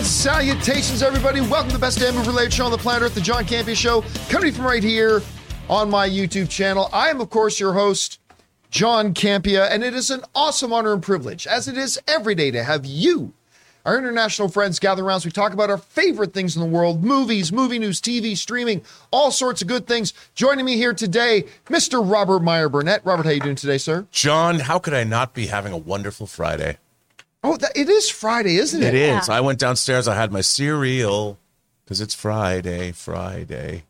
And salutations, everybody. Welcome to the best damn related show on the planet Earth, the John Campea Show, coming from right here on my YouTube channel. I am, of course, your host, John Campea, and it is an awesome honor and privilege, as it is every day, to have you, our international friends, gather around as we talk about our favorite things in the world movies, movie news, TV, streaming, all sorts of good things. Joining me here today, Mr. Robert Meyer Burnett. Robert, how you doing today, sir? John, how could I not be having a wonderful Friday? Oh, that, it is Friday, isn't it? It is. I went downstairs. I had my cereal because it's Friday. Friday.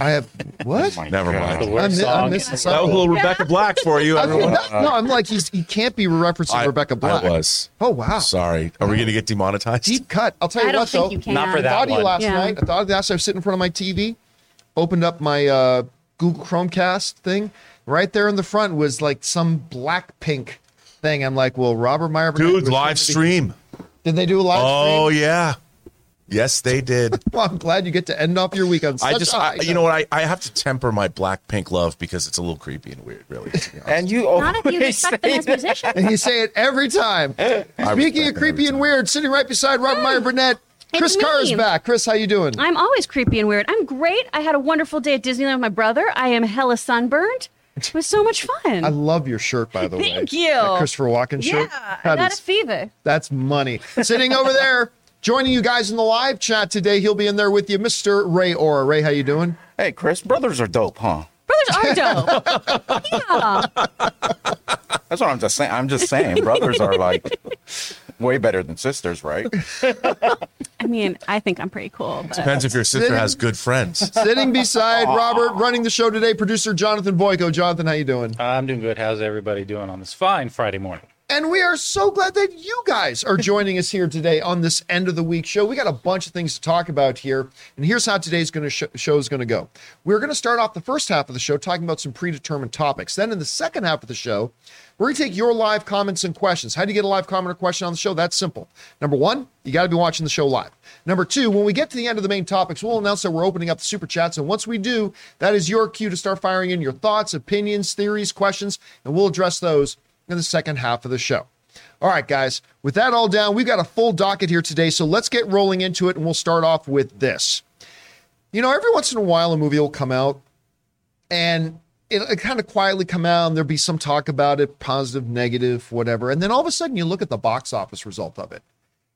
I have what? Never mind. I'm, I'm song. missing That something. was a little Rebecca Black for you, I- everyone. no, I'm like he's he can't be referencing I- Rebecca Black. I was. Oh wow. Sorry. Are we going to get demonetized? Deep cut. I'll tell you I what though. you. Not for I that thought of you one. last Yeah. night. I thought of that. So I was sitting in front of my TV, opened up my uh, Google Chromecast thing. Right there in the front was like some black pink thing. I'm like, well, Robert Meyer. Burnett Dude, live gonna be- stream. Did they do a live stream? Oh, stream? yeah. Yes, they did. Well, I'm glad you get to end off your week on such I just, a I, high you know what? I, I have to temper my black pink love because it's a little creepy and weird, really. to be honest. And you Not if you always respect them say as musicians. And you say it every time. Speaking of creepy and weird, sitting right beside Robert Meyer Burnett, It's Chris Carr is back. Chris, how you doing? I'm always creepy and weird. I'm great. I had a wonderful day at Disneyland with my brother. I am hella sunburned. It was so much fun. I love your shirt, by the way. Thank you. That Christopher Walken shirt. yeah, I That got is- a fever. that's money. Sitting over there, joining you guys in the live chat today. He'll be in there with you, Mr. Ray Ora. Ray, how you doing? Hey, Chris, brothers are dope, huh? Brothers are dope. yeah. That's what I'm just saying. I'm just saying, brothers are like way better than sisters, right? I mean, I think I'm pretty cool. But Depends if your sister has good friends. Sitting beside Robert, running the show today, producer Jonathan Boyko. Jonathan, how you doing? I'm doing good. How's everybody doing on this fine Friday morning? And we are so glad that you guys are joining us here today on this end of the week show. We got a bunch of things to talk about here, and here's how today's going to sh- show is going to go. We're going to start off the first half of the show talking about some predetermined topics. Then in the second half of the show, we're going to take your live comments and questions. How do you get a live comment or question on the show? That's simple. Number one, you got to be watching the show live. Number two, when we get to the end of the main topics, we'll announce that we're opening up the super chats. And once we do, that is your cue to start firing in your thoughts, opinions, theories, questions, and we'll address those in the second half of the show. All right, guys, with that all down, we've got a full docket here today. So let's get rolling into it, and we'll start off with this. You know, every once in a while, a movie will come out and it'll kind of quietly come out, and there'll be some talk about it positive, negative, whatever. And then all of a sudden, you look at the box office result of it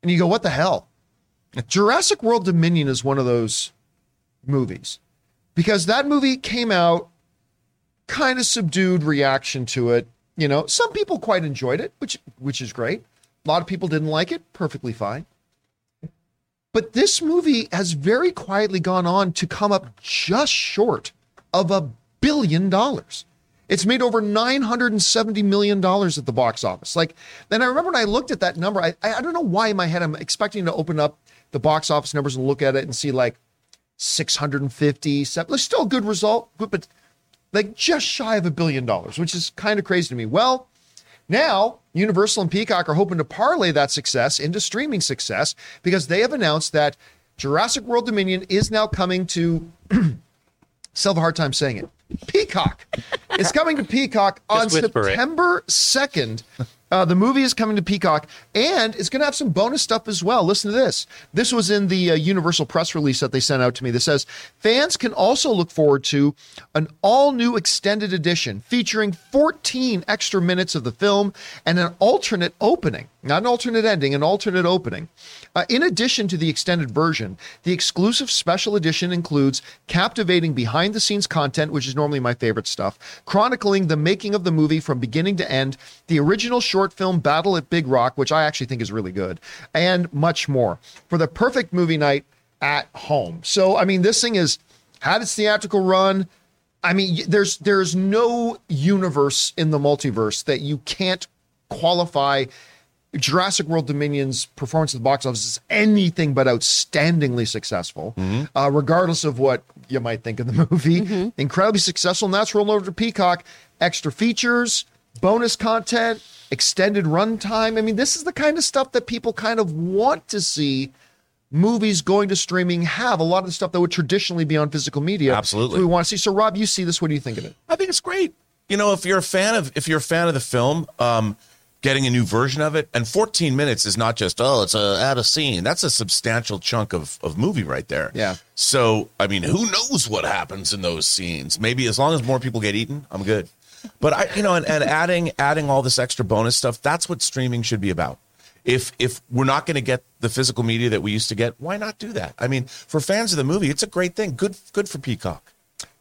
and you go, what the hell? Jurassic World Dominion is one of those movies because that movie came out kind of subdued reaction to it. You know, some people quite enjoyed it, which which is great. A lot of people didn't like it, perfectly fine. But this movie has very quietly gone on to come up just short of a billion dollars. It's made over $970 million at the box office. Like, then I remember when I looked at that number, I, I don't know why in my head I'm expecting to open up the box office numbers and look at it and see like 650, seven, still a good result, but like just shy of a billion dollars, which is kind of crazy to me. Well, now Universal and Peacock are hoping to parlay that success into streaming success because they have announced that Jurassic World Dominion is now coming to. still have a hard time saying it. Peacock. it's coming to Peacock on whisper it. September 2nd. Uh, the movie is coming to Peacock, and it's going to have some bonus stuff as well. Listen to this. This was in the uh, Universal press release that they sent out to me. That says fans can also look forward to an all-new extended edition featuring 14 extra minutes of the film and an alternate opening, not an alternate ending, an alternate opening. Uh, in addition to the extended version, the exclusive special edition includes captivating behind-the-scenes content, which is normally my favorite stuff, chronicling the making of the movie from beginning to end, the original short film Battle at Big Rock, which I actually think is really good, and much more for the perfect movie night at home. So, I mean, this thing is had its theatrical run. I mean, there's there's no universe in the multiverse that you can't qualify Jurassic World Dominion's performance at the box office is anything but outstandingly successful, uh, regardless of what you might think of the movie. Incredibly successful, and that's rolling over to Peacock. Extra features, bonus content, extended runtime. I mean, this is the kind of stuff that people kind of want to see movies going to streaming have. A lot of the stuff that would traditionally be on physical media. Absolutely. We want to see. So, Rob, you see this. What do you think of it? I think it's great. You know, if you're a fan of if you're a fan of the film, um, getting a new version of it. And 14 minutes is not just, oh, it's a add a scene. That's a substantial chunk of, of movie right there. Yeah. So, I mean, who knows what happens in those scenes? Maybe as long as more people get eaten, I'm good. But I, you know, and, and adding adding all this extra bonus stuff, that's what streaming should be about. If if we're not going to get the physical media that we used to get, why not do that? I mean, for fans of the movie, it's a great thing. Good good for Peacock.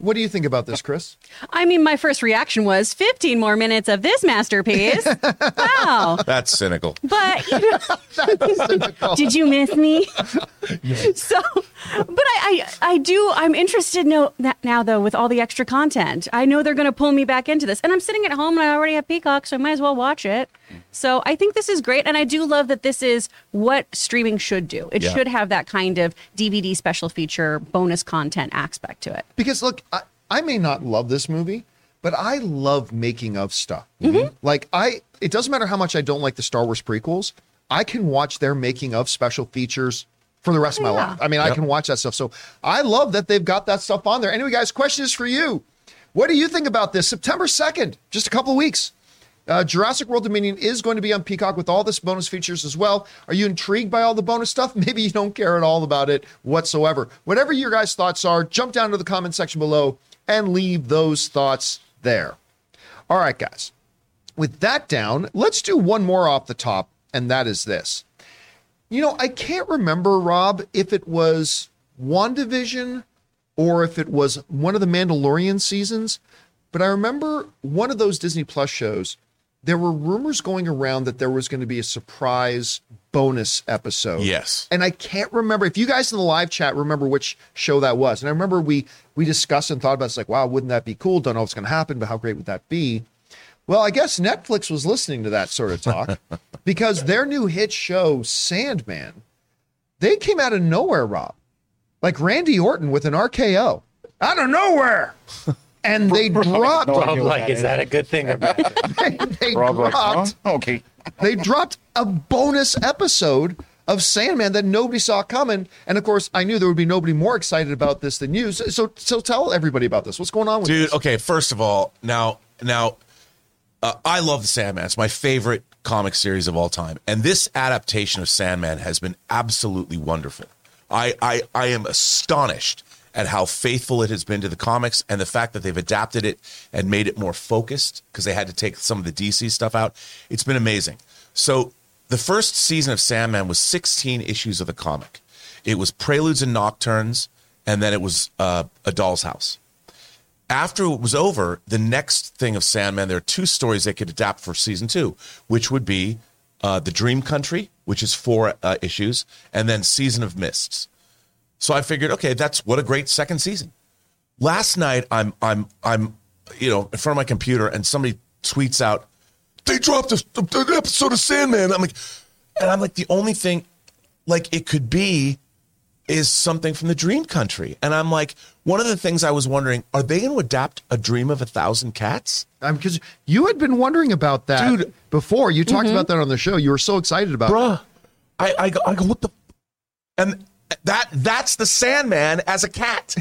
What do you think about this, Chris? I mean, my first reaction was 15 more minutes of this masterpiece. wow. That's cynical. But you know, did you miss me? Yes. So, but I, I, I do. I'm interested now, now though with all the extra content. I know they're going to pull me back into this, and I'm sitting at home and I already have Peacock, so I might as well watch it. So I think this is great, and I do love that this is what streaming should do. It Yeah. should have that kind of DVD special feature bonus content aspect to it. Because look, I, I may not love this movie, but I love making of stuff. Mm-hmm. Like I, it doesn't matter how much I don't like the Star Wars prequels. I can watch their making of special features for the rest of my Yeah. life. I mean, I can watch that stuff. So I love that they've got that stuff on there. Anyway, guys, question is for you. What do you think about this? September 2nd, just a couple of weeks. Uh, Jurassic World Dominion is going to be on Peacock with all this bonus features as well. Are you intrigued by all the bonus stuff? Maybe you don't care at all about it whatsoever. Whatever your guys' thoughts are, jump down to the comment section below and leave those thoughts there. All right, guys. With that down, let's do one more off the top, and that is this. You know, I can't remember, Rob, if it was WandaVision or if it was one of the Mandalorian seasons, but I remember one of those Disney Plus shows. There were rumors going around that there was going to be a surprise bonus episode. Yes. And I can't remember if you guys in the live chat remember which show that was. And I remember we we discussed and thought about it. it's like, wow, wouldn't that be cool? Don't know what's going to happen, but how great would that be? Well, I guess Netflix was listening to that sort of talk because their new hit show, Sandman, they came out of nowhere, Rob. Like Randy Orton with an RKO out of nowhere. And they dropped No I'm idea what like, is that a good thing or bad? they, they Rob like, huh? dropped oh, Okay. They dropped a bonus episode of Sandman that nobody saw coming. And of course, I knew there would be nobody more excited about this than you. So, so, so tell everybody about this. What's going on with Dude, this? okay, first of all, now now uh, I love the Sandman. It's my favorite comic series of all time. And this adaptation of Sandman has been absolutely wonderful. I I, I am astonished at how faithful it has been to the comics and the fact that they've adapted it and made it more focused because they had to take some of the DC stuff out. It's been amazing. So the first season of Sandman was 16 issues of the comic. It was Preludes and Nocturnes, and then it was uh, A Doll's House after it was over, the next thing of Sandman, there are two stories they could adapt for season two, which would be uh, The Dream Country, which is four uh, issues, and then Season of Mists. So I figured, okay, that's what a great second season. Last night, I'm I'm I'm you know in front of my computer, and somebody tweets out, "They dropped an episode of Sandman." I'm like, and I'm like, the only thing, like it could be is something from the dream country and i'm like one of the things i was wondering are they going to adapt a dream of a thousand cats Because you had been wondering about that Dude. before. You talked mm-hmm. about that on the show. You were so excited about it. bruh i i go, I go what the and that that's the sandman as a cat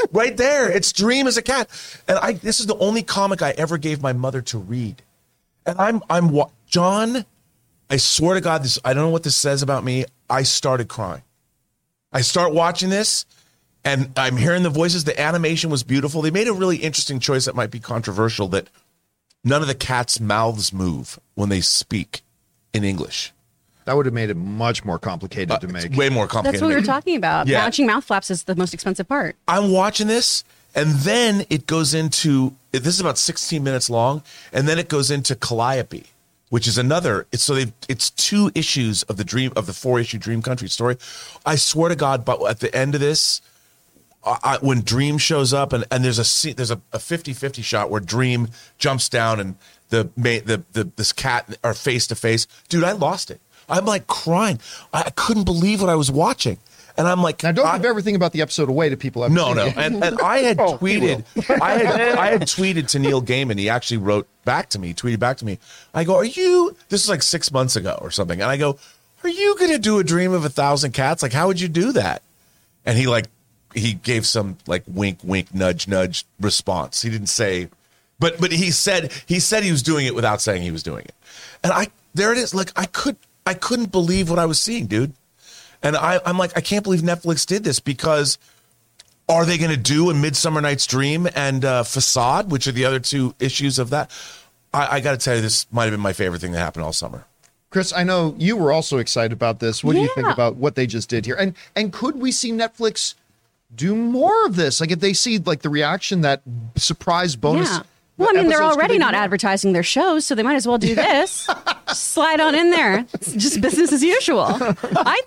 right there it's dream as a cat and i this is the only comic i ever gave my mother to read and i'm i'm wa- john i swear to god this i don't know what this says about me i started crying I start watching this and I'm hearing the voices. The animation was beautiful. They made a really interesting choice that might be controversial that none of the cats' mouths move when they speak in English. That would have made it much more complicated uh, to It's make. way more complicated. That's what we were talking about. Yeah. Launching mouth flaps is the most expensive part. I'm watching this, and then it goes into this is about 16 minutes long, and then it goes into Calliope, which is another. It's so they it's two issues of the dream of the four issue Dream Country story. I swear to God, but at the end of this, I, I- when Dream shows up and, and there's a there's a, a 50-50 shot where Dream jumps down and the the the this cat are face to face. Dude, I lost it. I'm like crying. I, couldn't believe what I was watching. And I'm like, now, don't give everything about the episode away to people. no, no. And, and I had Oh, tweeted, I had, I had tweeted to Neil Gaiman. He actually wrote back to me, tweeted back to me. I go, are you, this is like six months ago or something. And I go, are you going to do a dream of a thousand cats? Like, how would you do that? And he like, he gave some like wink, wink, nudge, nudge response. He didn't say, but, but he said, he said he was doing it without saying he was doing it. And I, there it is. Like I could, I couldn't believe what I was seeing, dude. And I, I'm like, I can't believe Netflix did this because are they going to do a Midsummer Night's Dream and uh, Facade, which are the other two issues of that? I, I got to tell you, this might have been my favorite thing that happened all summer. Chris, I know you were also excited about this. What do you think about what they just did here? And and could we see Netflix do more of this? Like if they see like the reaction that surprise bonus. Yeah. Well, I mean, they're already not more? advertising their shows, so they might as well do this. Slide on in there. It's just business as usual. I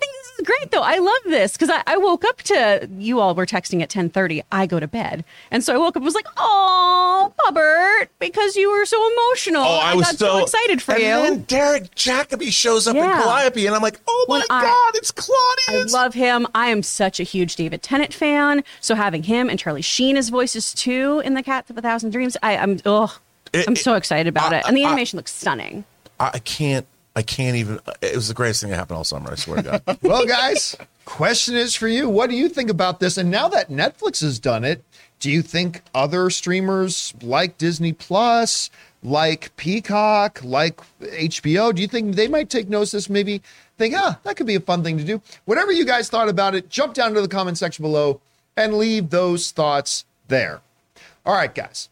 think is great, though. I love this because I, I woke up to you all were texting at ten thirty. I go to bed, and so I woke up and was like, "Oh, Hubbard, because you were so emotional. Oh, I was got so, excited for and you." And then Derek Jacobi shows up in Yeah. Calliope, and I'm like, oh my When I- god, it's Claudius! I love him. I am such a huge David Tennant fan. So having him and Charlie Sheen as voices too in the Cat of a Thousand Dreams, I, I'm oh, It- I'm so excited about I- it, and the I- animation looks stunning. I, I can't. I can't even. It was the greatest thing that happened all summer. I swear to God. well, guys, question is for you. What do you think about this? And now that Netflix has done it, do you think other streamers like Disney Plus, like Peacock, like HBO, do you think they might take notice? Maybe think, ah, that could be a fun thing to do. Whatever you guys thought about it, jump down to the comment section below and leave those thoughts there. All right, guys.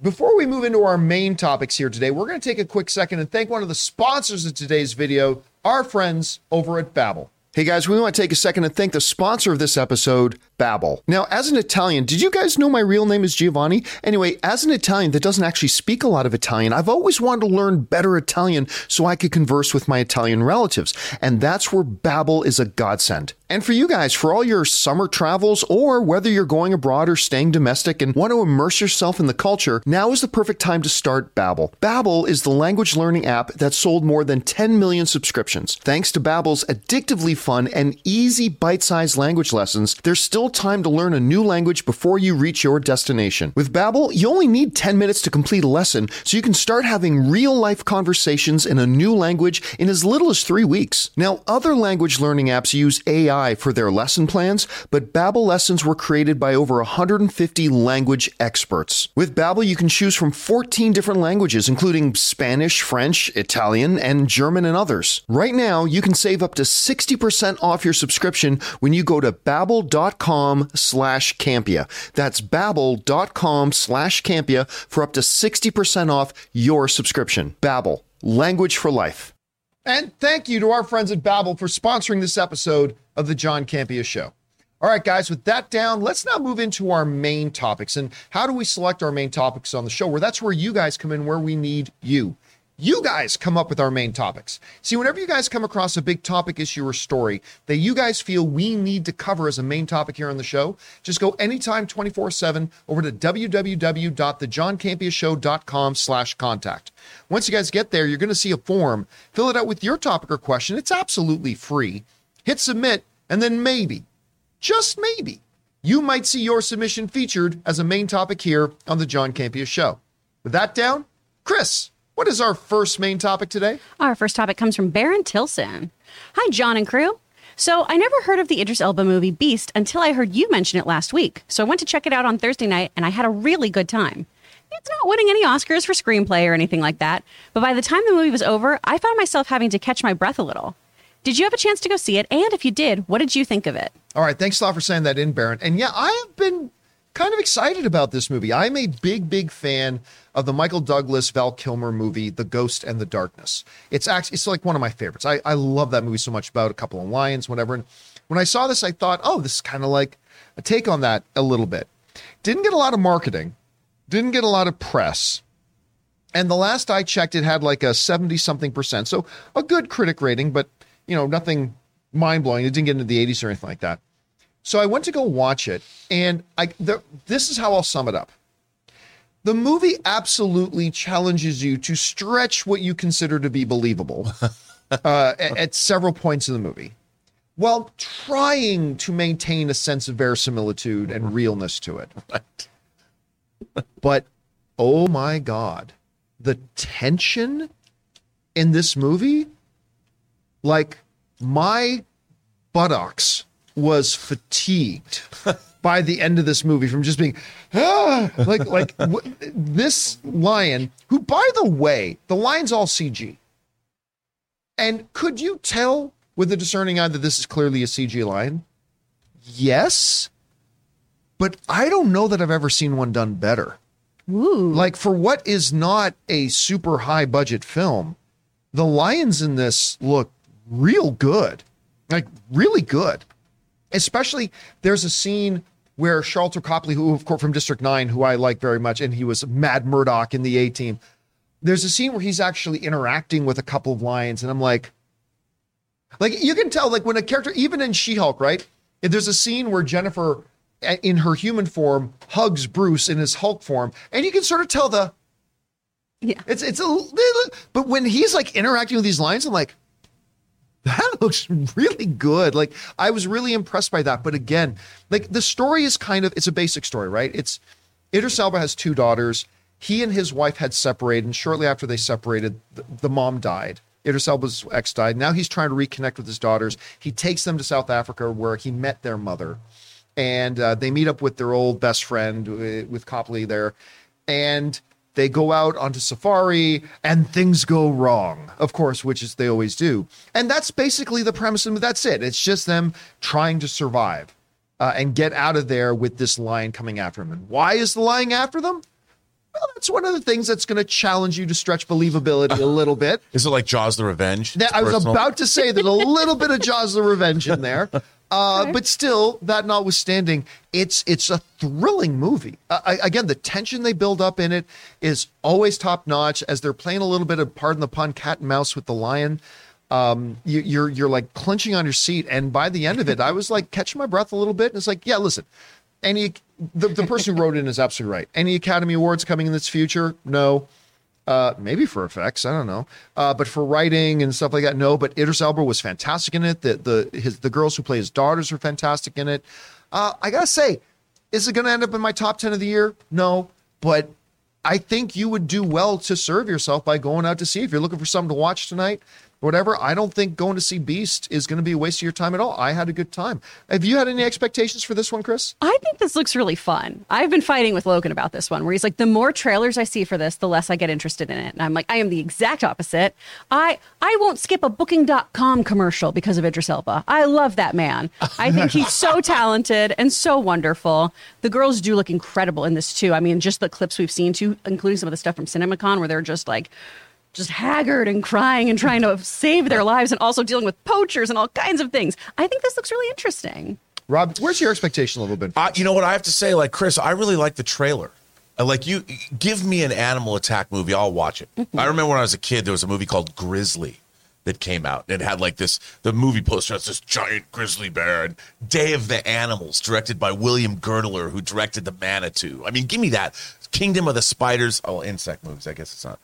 Before we move into our main topics here today, we're going to take a quick second and thank one of the sponsors of today's video, our friends over at Babbel. Hey guys, we want to take a second and thank the sponsor of this episode, Babbel. Now, as an Italian, did you guys know my real name is Giovanni? Anyway, as an Italian that doesn't actually speak a lot of Italian, I've always wanted to learn better Italian so I could converse with my Italian relatives, and that's where Babbel is a godsend. And for you guys, for all your summer travels or whether you're going abroad or staying domestic and want to immerse yourself in the culture, now is the perfect time to start Babbel. Babbel is the language learning app that sold more than 10 million subscriptions. Thanks to Babbel's addictively fun and easy bite-sized language lessons, there's still time to learn a new language before you reach your destination. With Babbel, you only need 10 minutes to complete a lesson, so you can start having real-life conversations in a new language in as little as 3 weeks. Now, other language learning apps use AI for their lesson plans, but Babbel lessons were created by over 150 language experts. With Babbel, you can choose from 14 different languages including Spanish, French, Italian, and German and others. Right now, you can save up to 60% off your subscription when you go to babbel.com slash campea. That's babbel.com slash campea for up to 60% off your subscription. Babbel, language for life. And thank you to our friends at Babbel for sponsoring this episode of the John Campea Show. All right, guys, with that down, let's now move into our main topics. And how do we select our main topics on the show? Where that's where you guys come in, where we need you. You guys come up with our main topics. See, whenever you guys come across a big topic, issue, or story that you guys feel we need to cover as a main topic here on the show, just go anytime 24-7 over to www.thejohncampeashow.com slash contact. Once you guys get there, you're going to see a form. Fill it out with your topic or question. It's absolutely free. Hit submit, and then maybe, just maybe, you might see your submission featured as a main topic here on the John Campea Show. With that down, Chris, what is our first main topic today? Our first topic comes from Baron Tilson. Hi, John and crew. So, I never heard of the Idris Elba movie Beast until I heard you mention it last week. So, I went to check it out on Thursday night and I had a really good time. It's not winning any Oscars for screenplay or anything like that, but by the time the movie was over, I found myself having to catch my breath a little. Did you have a chance to go see it? And if you did, what did you think of it? All right, thanks a lot for saying that in, Baron. And yeah, I have been kind of excited about this movie. I'm a big, big fan of the Michael Douglas, Val Kilmer movie, The Ghost and the Darkness. It's actually it's like one of my favorites. I, I love that movie so much about a couple of lions, whatever. And when I saw this, I thought, oh, this is kind of like a take on that a little bit. Didn't get a lot of marketing, didn't get a lot of press. And the last I checked, it had like a 70 something percent. So a good critic rating, but you know, nothing mind blowing. It didn't get into the 80s or anything like that. So I went to go watch it, and I the, this is how I'll sum it up. The movie absolutely challenges you to stretch what you consider to be believable uh, at, at several points in the movie, while trying to maintain a sense of verisimilitude and realness to it. But oh my god, the tension in this movie, like my buttocks was fatigued by the end of this movie from just being ah, like like w- this lion who by the way the lion's all cg And could you tell with a discerning eye that this is clearly a CG lion? Yes. But I don't know that I've ever seen one done better. Ooh. Like for what is not a super high budget film, the lions in this look real good. Like really good. Especially there's a scene where Sharlto Copley, who of course from District 9, who I like very much, and he was Mad Murdock in the A team. There's a scene where he's actually interacting with a couple of lions, and I'm like, like you can tell, like when a character, even in She-Hulk, right? There's a scene where Jennifer, eh, in her human form, hugs Bruce in his Hulk form, and you can sort of tell the, Yeah. it's it's a little, but when he's like interacting with these lions, I'm like, that looks really good. Like I was really impressed by that. But again, like the story is kind of it's a basic story, right? It's Idris Elba has two daughters. He and his wife had separated, and shortly after they separated, the, the mom died. Idris Elba's ex died. Now he's trying to reconnect with his daughters. He takes them to South Africa where he met their mother, and uh, they meet up with their old best friend uh, with Copley there, and they go out onto safari and things go wrong of course which is they always do and that's basically the premise and that's it it's just them trying to survive uh, and get out of there with this lion coming after them and why is the lion after them well that's one of the things that's going to challenge you to stretch believability a little bit Is it like Jaws the Revenge? that, I was Personal? about to say that a little bit of Jaws the Revenge in there. Uh, But still, that notwithstanding, it's it's a thrilling movie. Uh, I, again, the tension they build up in it is always top notch. As they're playing a little bit of, pardon the pun, cat and mouse with the lion, um, you, you're you're like clenching on your seat. And by the end of it, I was like catching my breath a little bit. And it's like, yeah, listen, any the, the person who wrote it is absolutely right. Any Academy Awards coming in this future? No. Uh, maybe for effects, I don't know. Uh, but for writing and stuff like that, no. But Idris Elba was fantastic in it. The the his the girls who play his daughters are fantastic in it. Uh, I gotta say, is it gonna end up in my top ten of the year? No, but I think you would do well to serve yourself by going out to see. If you're looking for something to watch tonight, whatever, I don't think going to see Beast is going to be a waste of your time at all. I had a good time. Have you had any expectations for this one, Chris? I think this looks really fun. I've been fighting with Logan about this one, where he's like, the more trailers I see for this, the less I get interested in it. And I'm like, I am the exact opposite. I I won't skip a Booking.com commercial because of Idris Elba. I love that man. I think he's so talented and so wonderful. The girls do look incredible in this too. I mean, just the clips we've seen too, including some of the stuff from CinemaCon, where they're just like just haggard and crying and trying to save their lives and also dealing with poachers and all kinds of things. I think this looks really interesting. Rob, where's your expectation level been? Uh, you know what I have to say, like Chris, I really like the trailer. I like you give me an animal attack movie, I'll watch it. I remember when I was a kid, there was a movie called Grizzly that came out. It had like this the movie poster has this giant grizzly bear and Day of the Animals, directed by William Girdler, who directed the Manitou. I mean, give me that. Kingdom of the Spiders. Oh, insect movies, I guess it's not.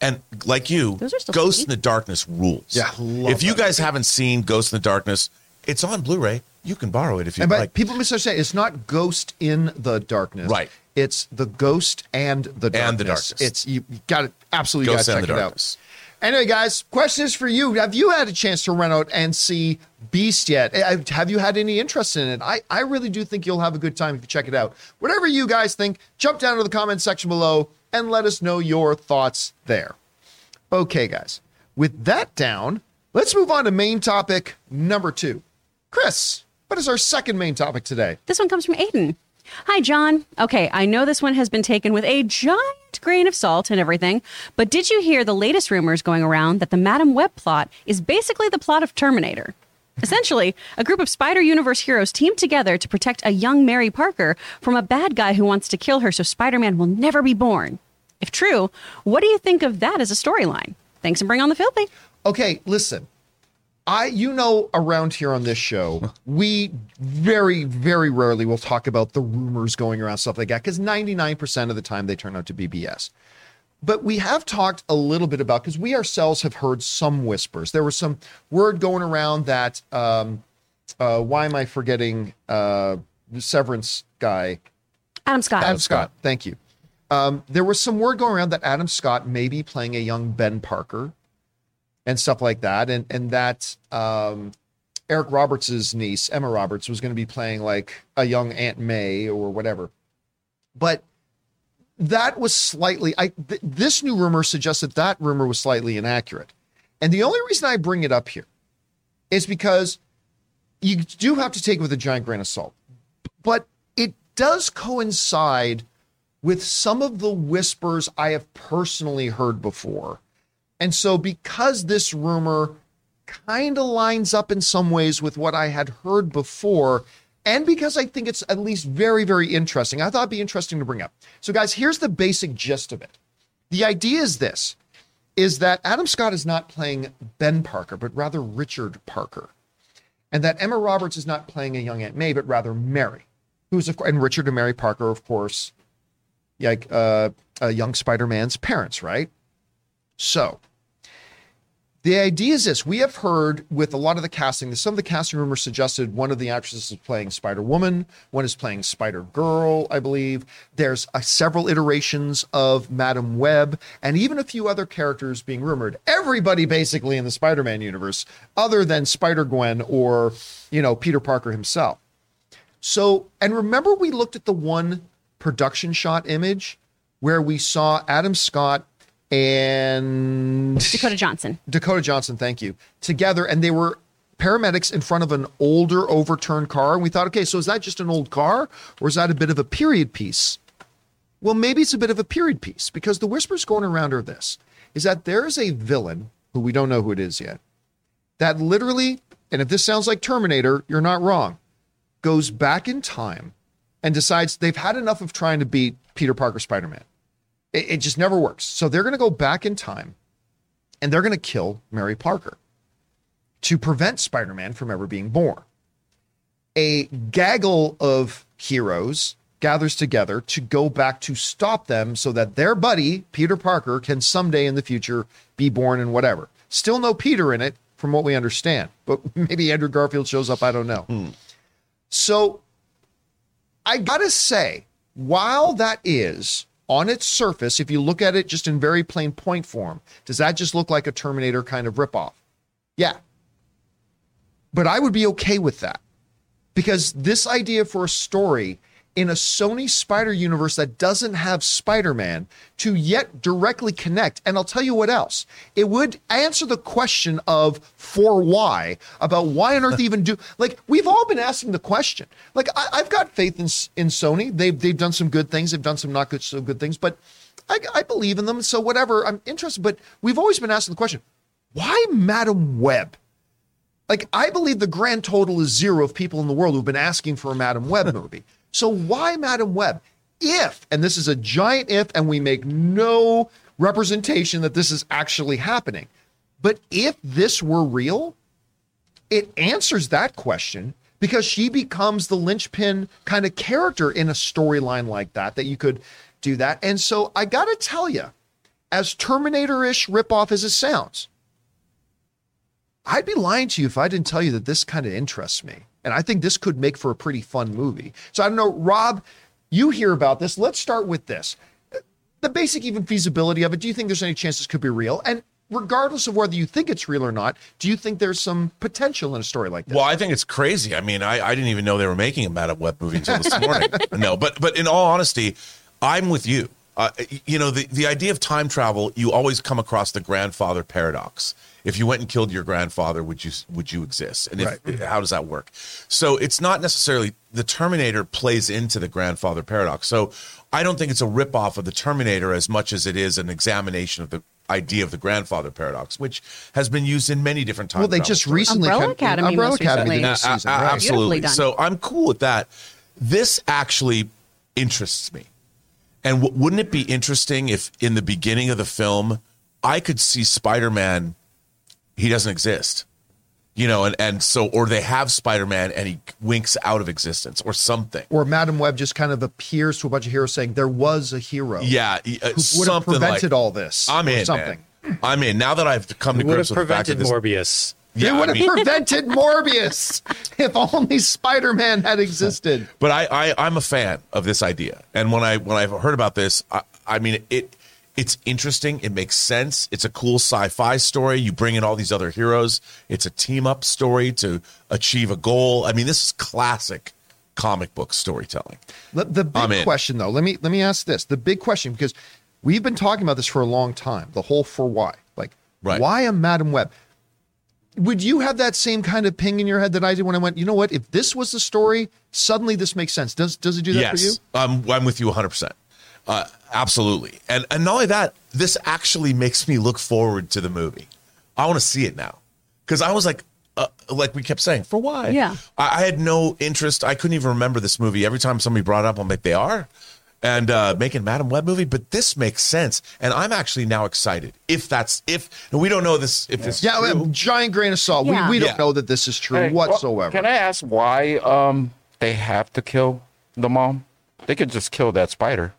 And like you, Those Ghost sweet. in the Darkness rules. Yeah, love if you that guys haven't seen Ghost in the Darkness, it's on Blu-ray. You can borrow it if you And like. people misunderstand. It's not Ghost in the Darkness. Right. It's the Ghost and the Darkness. And the Darkness. It's you got it. Absolutely got Ghost to check it the out. Anyway, guys, question is for you. Have you had a chance to run out and see Beast yet? Eh, Have you had any interest in it? I, I really do think you'll have a good time if you check it out. Whatever you guys think, jump down to the comment section below and let us know your thoughts there. Okay, guys. With that down, let's move on to main topic number two. Chris, what is our second main topic today? This one comes from Aiden. Hi, John. Okay, I know this one has been taken with a giant grain of salt and everything, but did you hear the latest rumors going around that the Madame Web plot is basically the plot of Terminator? Essentially, a group of Spider Universe heroes team together to protect a young Mary Parker from a bad guy who wants to kill her so Spider Man will never be born. If true, what do you think of that as a storyline? Thanks and bring on the filthy. Okay, listen. I you know around here on this show, we very very rarely will talk about the rumors going around stuff like that cuz 99% of the time they turn out to be BS. But we have talked a little bit about cuz we ourselves have heard some whispers. There was some word going around that um uh why am I forgetting uh the Severance guy Adam Scott. Adam Scott. Thank you. Um, there was some word going around that Adam Scott may be playing a young Ben Parker and stuff like that, and and that um, Eric Roberts' niece Emma Roberts was going to be playing like a young Aunt May or whatever. But that was slightly. I th- this new rumor suggests that that rumor was slightly inaccurate. And the only reason I bring it up here is because you do have to take it with a giant grain of salt. But it does coincide with some of the whispers I have personally heard before. And so, because this rumor kind of lines up in some ways with what I had heard before, and because I think it's at least very, very interesting, I thought it'd be interesting to bring up. So, guys, here's the basic gist of it. The idea is this is that Adam Scott is not playing Ben Parker, but rather Richard Parker. And that Emma Roberts is not playing a young Aunt May, but rather Mary, who's, of course, and Richard and Mary Parker, of course, like uh, uh, young Spider Man's parents, right? So, the idea is this we have heard with a lot of the casting, some of the casting rumors suggested one of the actresses is playing Spider Woman, one is playing Spider Girl, I believe. There's uh, several iterations of Madame Web, and even a few other characters being rumored. Everybody basically in the Spider Man universe, other than Spider Gwen or, you know, Peter Parker himself. So, and remember, we looked at the one production shot image where we saw Adam Scott and Dakota Johnson. Dakota Johnson, thank you, together, and they were paramedics in front of an older overturned car. And we thought, okay, so is that just an old car or is that a bit of a period piece? Well, maybe it's a bit of a period piece because the whispers going around are this is that there is a villain who we don't know who it is yet that literally, and if this sounds like Terminator, you're not wrong, goes back in time and decides they've had enough of trying to beat Peter Parker Spider Man. It, it just never works. So they're going to go back in time and they're going to kill Mary Parker to prevent Spider Man from ever being born. A gaggle of heroes gathers together to go back to stop them so that their buddy, Peter Parker, can someday in the future be born and whatever. Still no Peter in it, from what we understand, but maybe Andrew Garfield shows up. I don't know. Hmm. So I gotta say, while that is on its surface, if you look at it just in very plain point form, does that just look like a Terminator kind of ripoff? Yeah. But I would be okay with that because this idea for a story in a Sony Spider universe that doesn't have Spider Man to yet directly connect. And I'll tell you what else. It would answer the question of for why about why on earth even do like we've all been asking the question. Like I, I've got faith in in Sony. They've they've done some good things. They've done some not good so good things, but I, I believe in them. So whatever. I'm interested. But we've always been asking the question: Why Madame Web? Like I believe the grand total is zero of people in the world who've been asking for a Madame Web movie. So why Madame Web? If, and this is a giant if, and we make no representation that this is actually happening, but if this were real, it answers that question because she becomes the linchpin kind of character in a storyline like that, that you could do that. And so I got to tell you, as Terminator ish ripoff as it sounds, I'd be lying to you if I didn't tell you that this kind of interests me. And I think this could make for a pretty fun movie. So I don't know, Rob, you hear about this. Let's start with this. The basic even feasibility of it. Do you think there's any chance this could be real? And regardless of whether you think it's real or not, do you think there's some potential in a story like this? Well, I think it's crazy. I mean, I, I didn't even know they were making a Madame Web movie until this morning. no, but but in all honesty, I'm with you. Uh, you know, the, the idea of time travel, you always come across the grandfather paradox. If you went and killed your grandfather, would you would you exist? And if, Right. how does that work? So it's not necessarily the Terminator plays into the grandfather paradox. So I don't think it's a ripoff of the Terminator as much as it is an examination of the idea of the grandfather paradox, which has been used in many different times. well, they just recently Umbrella come- Academy Umbrella most Academy recently. this a- a- season, uh, right? absolutely. So I'm cool with that. This actually interests me. And w- wouldn't it be interesting if in the beginning of the film, I could see Spider Man, he doesn't exist. You know, and, and so, or they have Spider Man and he winks out of existence or something. Or Madame Web just kind of appears to a bunch of heroes saying there was a hero Yeah, uh, who would have prevented like, all this. I'm in, something. man. I'm in. Now that I've come to Would grips have with the fact that prevented this, Morbius. They yeah, would I have mean- prevented Morbius if only Spider-Man had existed. but I, I I'm a fan of this idea. And when I when I heard about this, I, I mean it it's interesting. It makes sense. It's a cool sci-fi story. You bring in all these other heroes. It's a team up story to achieve a goal. I mean, this is classic comic book storytelling. The, the big question, though, let me let me ask this: the big question, because we've been talking about this for a long time. The whole for why, like Right. Why a Madame Web? Would you have that same kind of ping in your head that I did when I went, you know what? If this was the story, suddenly this makes sense. Does does it do that yes, for you? I'm, I'm with you 100%. Uh, absolutely. And, and not only that, this actually makes me look forward to the movie. I want to see it now. Because I was like, uh, like we kept saying, for why? Yeah. I, I had no interest. I couldn't even remember this movie. Every time somebody brought it up, I'm like, they are? And uh, making Madame Web movie, but this makes sense, and I'm actually now excited. If that's if and we don't know this if this Yeah, true. giant grain of salt. Yeah. We, we don't Yeah. know that this is true Hey, well, whatsoever. can I ask why um they have to kill the mom? They could just kill that spider.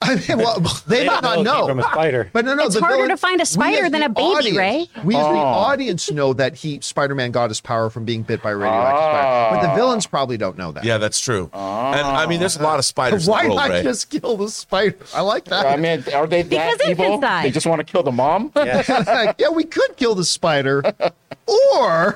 I mean, well, they might not know. from a spider. But no, no, It's the harder villain- to find a spider than a baby, audience- Ray. We as the Oh. audience know that he Spider-Man got his power from being bit by radioactive oh. spider, but the villains probably don't know that. yeah, that's true. And I mean, there's a lot of spiders Why in the world, not Ray. just kill the spider? I like that. I mean, are they that Because it's evil? inside. They just want to kill the mom? yeah, we could kill the spider, or,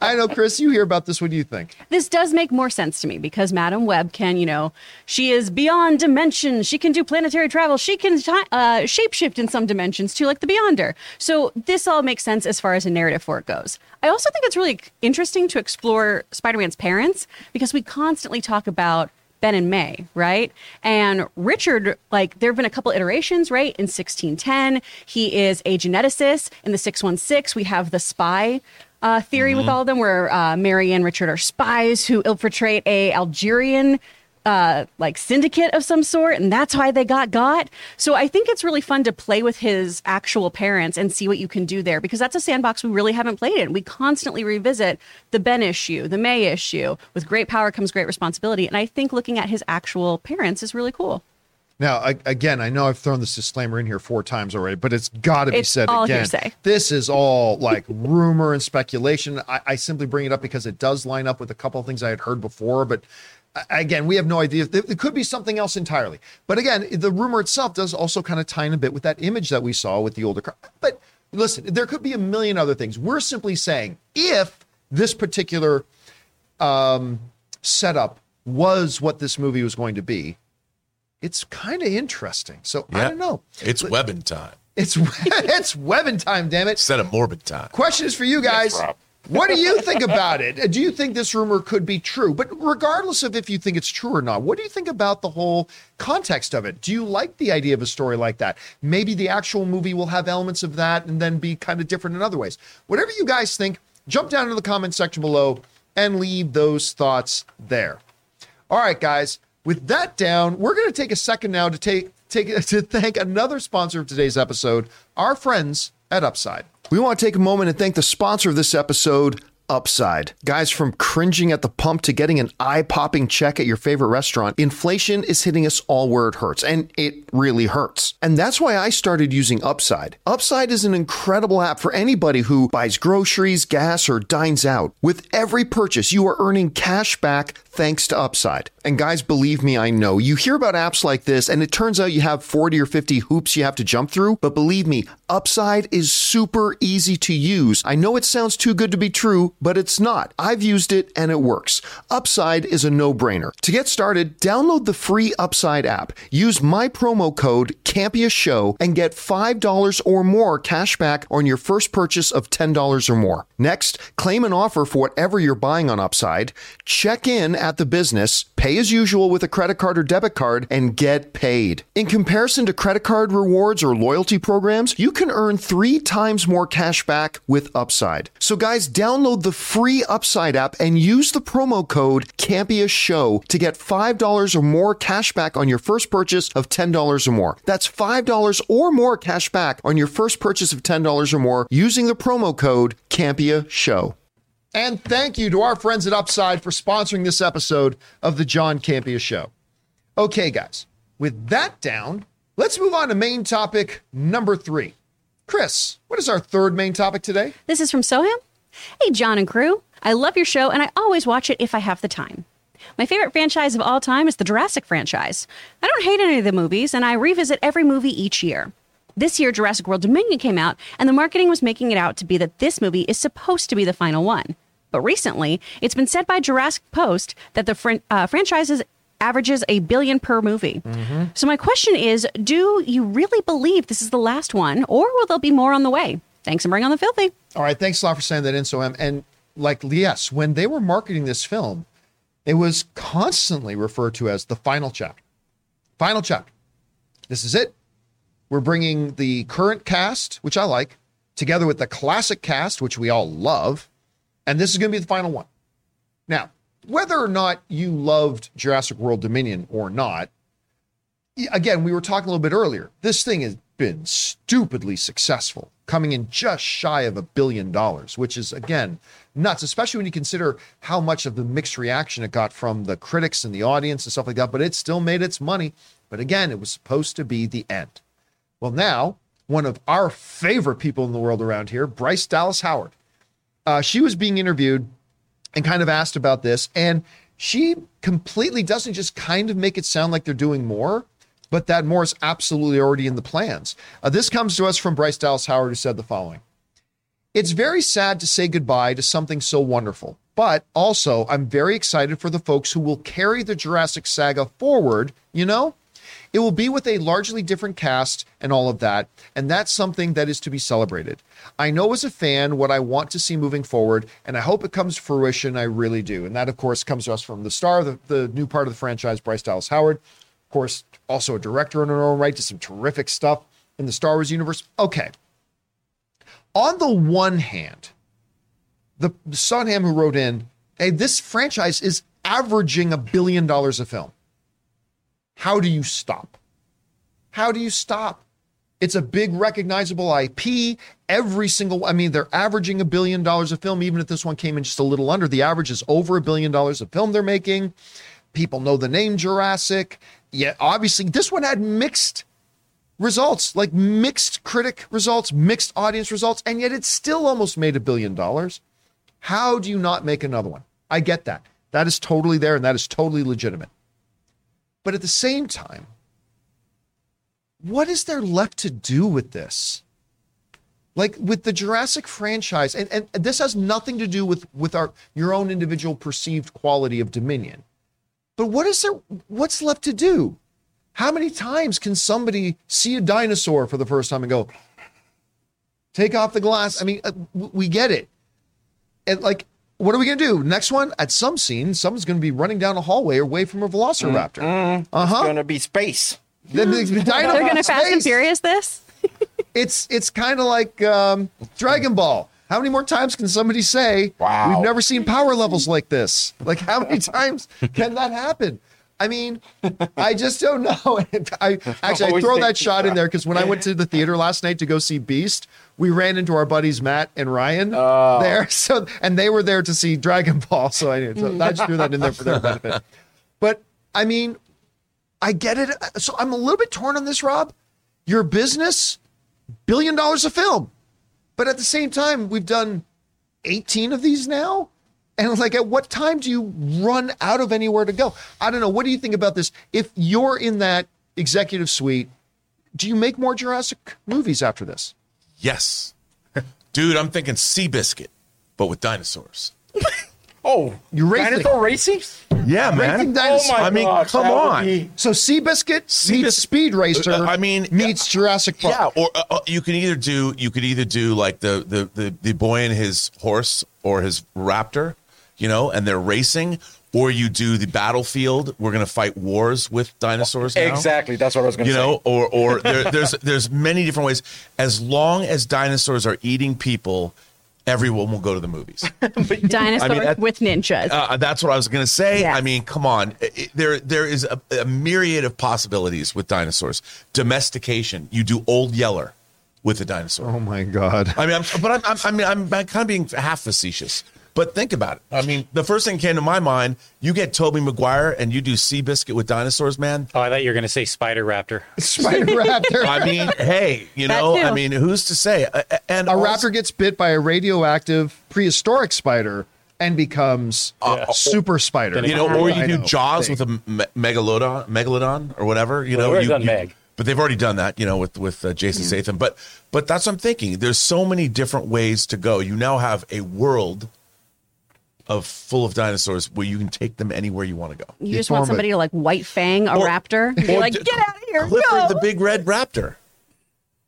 I know, Chris. You hear about this? What do you think? this does make more sense to me because Madame Web can, you know, she is beyond dimensions. She can do planetary travel. She can uh, shapeshift in some dimensions too, like the Beyonder. So this all makes sense as far as a narrative for it goes. I also think it's really interesting to explore Spider-Man's parents because we constantly talk about Ben and May, right? And Richard, like, there have been a couple iterations, right? In 1610, he is a geneticist. In the 616, we have the spy uh, theory with all of them, where uh, Mary and Richard are spies who infiltrate a Algerian uh, like syndicate of some sort, and that's why they got got. So I think it's really fun to play with his actual parents and see what you can do there because that's a sandbox we really haven't played in. We constantly revisit the Ben issue, the May issue. With great power comes great responsibility, and I think looking at his actual parents is really cool. Now, I, again, I know I've thrown this disclaimer in here four times already, but it's got to be said again. hearsay. This is all like rumor and speculation. I, I simply bring it up because it does line up with a couple of things I had heard before, but again, we have no idea. There, there could be something else entirely. But again, the rumor itself does also kind of tie in a bit with that image that we saw with the older car. But listen, there could be a million other things. We're simply saying if this particular um, setup was what this movie was going to be, it's kind of interesting. So I don't know. It's webbing time It's it's webbing time, damn it. instead of morbid time. Question is for you guys. Rob. What do you think about it? Do you think this rumor could be true? But regardless of if you think it's true or not, what do you think about the whole context of it? Do you like the idea of a story like that? Maybe the actual movie will have elements of that and then be kind of different in other ways. Whatever you guys think, jump down into the comment section below and leave those thoughts there. All right, guys. With that down, we're going to take a second now to take take to thank another sponsor of today's episode, our friends at Upside. We want to take a moment and thank the sponsor of this episode, Upside. Guys, from cringing at the pump to getting an eye-popping check at your favorite restaurant, inflation is hitting us all where it hurts, and it really hurts. And that's why I started using Upside. Upside is an incredible app for anybody who buys groceries, gas, or dines out. With every purchase, you are earning cash back thanks to Upside. And guys, believe me, I know. You hear about apps like this, and it turns out you have 40 or 50 hoops you have to jump through, but believe me, Upside is super easy to use. I know it sounds too good to be true, but it's not. I've used it and it works. Upside is a no brainer. To get started, download the free Upside app. Use my promo code CAMPEASHOW and get $5 or more cash back on your first purchase of $10 or more. Next, claim an offer for whatever you're buying on Upside, check in at the business, pay as usual with a credit card or debit card, and get paid. In comparison to credit card rewards or loyalty programs, you can earn three times more cash back with Upside. So, guys, download the free Upside app and use the promo code CAMPEASHOW to get $5 or more cash back on your first purchase of $10 or more. That's $5 or more cash back on your first purchase of $10 or more using the promo code CAMPEASHOW. And thank you to our friends at Upside for sponsoring this episode of the John Campea Show. Okay, guys, with that down, let's move on to main topic number three. Chris, what is our third main topic today? This is from Soham. Hey, John and crew. I love your show and I always watch it if I have the time. My favorite franchise of all time is the Jurassic franchise. I don't hate any of the movies and I revisit every movie each year. This year, Jurassic World Dominion came out, and the marketing was making it out to be that this movie is supposed to be the final one. But recently, it's been said by Jurassic Post that the fran- uh, franchise is averages a billion per movie. So my question is, do you really believe this is the last one, or will there be more on the way? Thanks and bring on the filthy. All right, thanks a lot for saying that in so um, and like yes, when they were marketing this film, it was constantly referred to as the final chapter. Final chapter. This is it. We're bringing the current cast, which I like, together with the classic cast, which we all love, and this is going to be the final one. Now, whether or not you loved Jurassic World Dominion or not, again, we were talking a little bit earlier. This thing has been stupidly successful, coming in just shy of a billion dollars, which is, again, nuts, especially when you consider how much of the mixed reaction it got from the critics and the audience and stuff like that. But it still made its money. But again, it was supposed to be the end. Well, now, one of our favorite people in the world around here, Bryce Dallas Howard, uh, she was being interviewed and kind of asked about this. And she completely doesn't just kind of make it sound like they're doing more, but that more is absolutely already in the plans. Uh, this comes to us from Bryce Dallas Howard, who said the following It's very sad to say goodbye to something so wonderful, but also I'm very excited for the folks who will carry the Jurassic saga forward, you know? It will be with a largely different cast and all of that, and that's something that is to be celebrated. I know as a fan what I want to see moving forward, and I hope it comes to fruition. I really do. And that, of course, comes to us from the star the, the new part of the franchise, Bryce Dallas Howard. Of course, also a director in her own right, did some terrific stuff in the Star Wars universe. Okay. On the one hand, the Sonham who wrote in, hey, this franchise is averaging a billion dollars a film. How do you stop? How do you stop? It's a big recognizable IP. Every single, I mean, they're averaging a billion dollars a film, even if this one came in just a little under. The average is over a billion dollars a film they're making. People know the name Jurassic. Yeah, obviously, this one had mixed results, like mixed critic results, mixed audience results, and yet it still almost made a billion dollars. How do you not make another one? I get that. That is totally there and that is totally legitimate. But at the same time, what is there left to do with this? Like with the Jurassic franchise, and, and this has nothing to do with with our your own individual perceived quality of Dominion. But what is there what's left to do? How many times can somebody see a dinosaur for the first time and go, take off the glass? I mean, uh, we get it. And like, what are we gonna do? Next one, at some scene, someone's gonna be running down a hallway away from a velociraptor. Uh It's huh. gonna be space. Then the dino They're going to in Fast and space. Furious this? It's it's kind of like um, Dragon Ball. How many more times can somebody say, Wow. we've never seen power levels like this? Like, how many times can that happen? I mean, I just don't know. I actually I throw that thinking shot in there because when I went to the theater last night to go see Beast, we ran into our buddies Matt and Ryan there. So and they were there to see Dragon Ball. So I, so mm. I just threw that in there for their benefit. But I mean, I get it. So I'm a little bit torn on this, Rob. Your business, billion dollars a film. But at the same time, we've done 18 of these now. And like, at what time do you run out of anywhere to go? I don't know. What do you think about this? If you're in that executive suite, do you make more Jurassic movies after this? Yes. Dude, I'm thinking Seabiscuit, but with dinosaurs. Oh, You're racing. dinosaur racing? Yeah, Racing dinosaur. Oh my I mean, gosh, come on. be- So Seabiscuit Seabis- meets Speed Racer. Uh, I mean, meets Jurassic Park. Yeah, or uh, uh, you can either do you could either do like the, the the the boy and his horse or his raptor, you know, and they're racing, or you do the battlefield. We're gonna fight wars with dinosaurs. Now. Exactly. That's what I was going to You say. know, or or there, there's there's many different ways. As long as dinosaurs are eating people, everyone will go to the movies. Dinosaur I mean, that- with ninjas. Uh, that's what I was going to say. Yes. I mean, come on. It- it- there, there is a, a myriad of possibilities with dinosaurs. Domestication. You do Old Yeller with a dinosaur. Oh my God. I mean, I'm, but I'm, I'm, I mean, I'm kind of being half facetious. But think about it. I mean, the first thing that came to my mind, you get Tobey Maguire and you do Seabiscuit with dinosaurs, man. Oh, I thought you were going to say Spider Raptor. Spider Raptor. I mean, hey, you That know, too. I mean, who's to say? Uh, And a also- raptor gets bit by a radioactive prehistoric spider and becomes a super spider. you know, or you I do know. Jaws Big. with a me- megalodon, megalodon, or whatever. You Well, know, they've you, done you- Meg. but they've already done that. You know, with with uh, Jason Mm-hmm. Statham. But but that's what I'm thinking. There's so many different ways to go. You now have a world of full of dinosaurs where you can take them anywhere you want to go. You just want somebody to like white fang a Or- raptor be or like, d- get out of here, Clifford the big red raptor.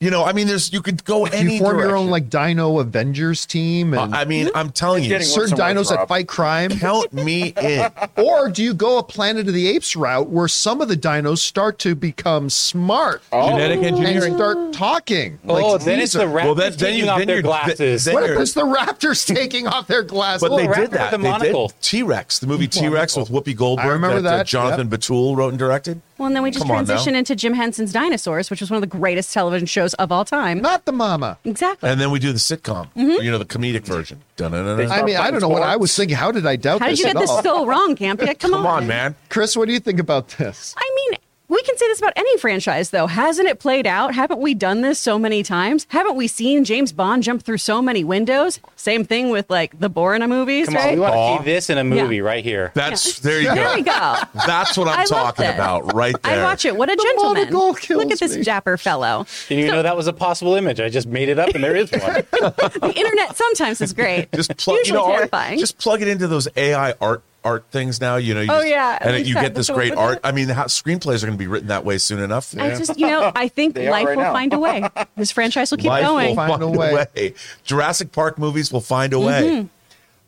You know, I mean, there's you could go any you form your own like Dino Avengers team, and I mean, I'm telling you, certain dinos that fight crime. count me in. Or do you go a Planet of the Apes route where some of the dinos start to become smart Genetic and engineering. start talking? Oh, like then it's the raptors Well, then- then taking you- off then their glasses. then What if you're- it's the raptors taking off their glasses? But they did that. the They did monocle. T Rex, the movie T Rex with Whoopi Goldberg. I remember that, uh, that, Jonathan Betuel wrote and directed. Well, and then we just Come on now. transition into Jim Henson's Dinosaurs, which was one of the greatest television shows of all time. Not the mama. Exactly. And then we do the sitcom, Mm-hmm. you know, the comedic version. Dun-dun-dun-dun. I mean, I don't know what I was thinking. How did I doubt this? How did this you at get this all? so wrong, Campea? Come, Come on, man. Chris, what do you think about this? I mean, we can say this about any franchise, though. Hasn't it played out? Haven't we done this so many times? Haven't we seen James Bond jump through so many windows? Same thing with like the Bourne movies, Come on, right? we want to see this in a movie right here. That's there you go. there we go. That's what I'm I talking about right there. I watch it. What a The gentleman! monocle kills Look at this me. dapper fellow. Didn't even know that was a possible image. I just made it up, and there is one. The internet sometimes is great. Just plug, Usually you know, art- terrifying. just plug it into those AI art art things now. You know, you Oh, just- yeah. and We you get this great art. I mean, how, screenplays are going to be written that way soon enough. I just, you know, I think life right will now. find a way. This franchise will keep Life going. will Find find, a a way. way. Jurassic Park movies will find a way.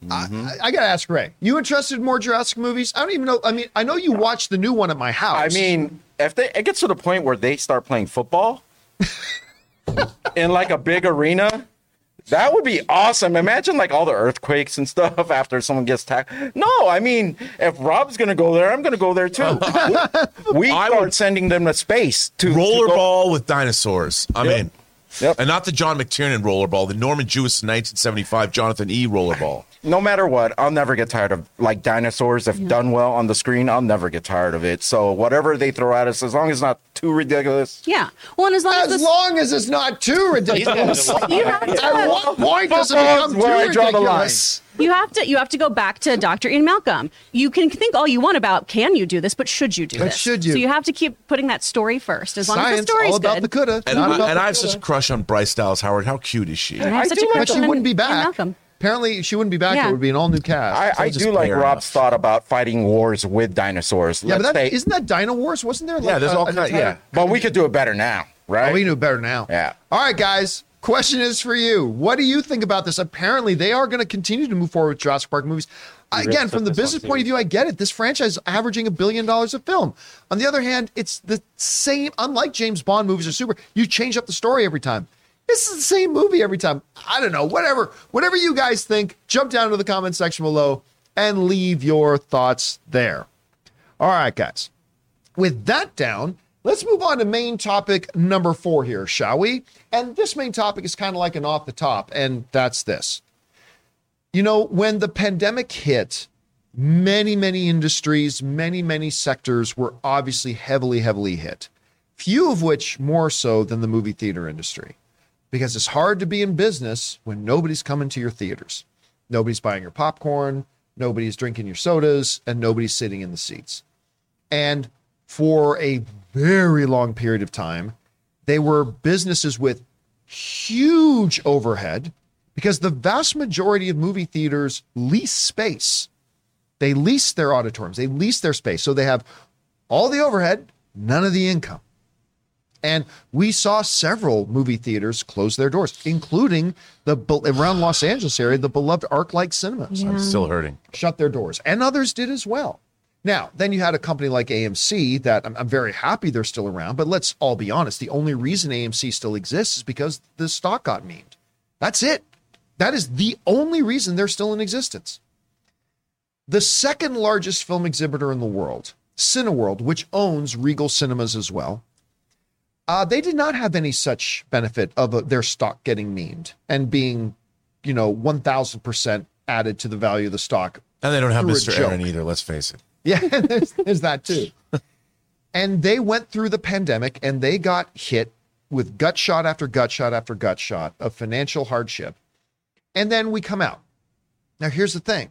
Mm-hmm. I, I gotta ask Ray. You interested in more Jurassic movies? I don't even know. I mean, I know you watched the new one at my house. I mean, if they it gets to the point where they start playing football in like a big arena, that would be awesome. Imagine like all the earthquakes and stuff after someone gets tagged. No, I mean, if Rob's gonna go there, I'm gonna go there too. we I start would- sending them to space to to Rollerball with dinosaurs. I'm Yep. in. Yep. And not the John McTiernan rollerball, the Norman Jewison 1975 Jonathan E. rollerball. No matter what, I'll never get tired of like dinosaurs. If done well on the screen, I'll never get tired of it. So whatever they throw at us, as long as it's not too ridiculous. Yeah. Well, and as long as, as this, long as it's not too ridiculous. you have At to, what point does it Football's become where too I draw the line. ridiculous? you have to, you have to go back to Dr. Ian Malcolm. You can think all you want about can you do this, but should you do But this? should you? So you have to keep putting that story first. As long as the Science, story's all about good. the coulda. And, I, about and the I have coulda. such a crush on Bryce Dallas Howard. How cute is she? I have I such do a like crush But she wouldn't be Ian back. Malcolm. Apparently, she wouldn't be back. Yeah. It would be an all new cast. I, I do like Rob's enough. thought about fighting wars with dinosaurs. yeah, but Let's that, say- isn't that Dino Wars? Wasn't there? Like Yeah, there's a- all an kind- entire- yeah. but we could do it better now, right? Oh, we knew better now. Yeah. All right, guys. Question is for you. What do you think about this? Apparently, they are going to continue to move forward with Jurassic Park movies. Again, from the business point of view, I get it. This franchise is averaging a billion dollars a film. On the other hand, it's the same. Unlike James Bond movies or Super, you change up the story every time. This is the same movie every time. I don't know. Whatever. Whatever you guys think, jump down to the comment section below and leave your thoughts there. All right, guys with that down, let's move on to main topic number four here, shall we? And this main topic is kind of like an off the top, and that's this. You know, when the pandemic hit, many, many industries, many, many sectors were obviously heavily, heavily hit. Few of which more so than the movie theater industry. Because it's hard to be in business when nobody's coming to your theaters. Nobody's buying your popcorn, nobody's drinking your sodas, and nobody's sitting in the seats. And for a very long period of time, they were businesses with huge overhead because the vast majority of movie theaters lease space. They lease their auditoriums, they lease their space. So they have all the overhead, none of the income. And we saw several movie theaters close their doors, including the around Los Angeles area, the beloved ArcLight Cinemas I'm still hurting. shut their doors, and others did as well. Now, then you had a company like AMC that I'm, I'm very happy they're still around, but let's all be honest. The only reason AMC still exists is because the stock got memed. That's it. That is the only reason they're still in existence. The second largest film exhibitor in the world, Cineworld, which owns Regal Cinemas as well, uh, they did not have any such benefit of uh, their stock getting memed and being, you know, 1000% added to the value of the stock And they don't have Mr. Aron either, let's face it. yeah, there's, there's that too. And they went through the pandemic and they got hit with gut shot after gut shot after gut shot of financial hardship. And then we come out. Now, here's the thing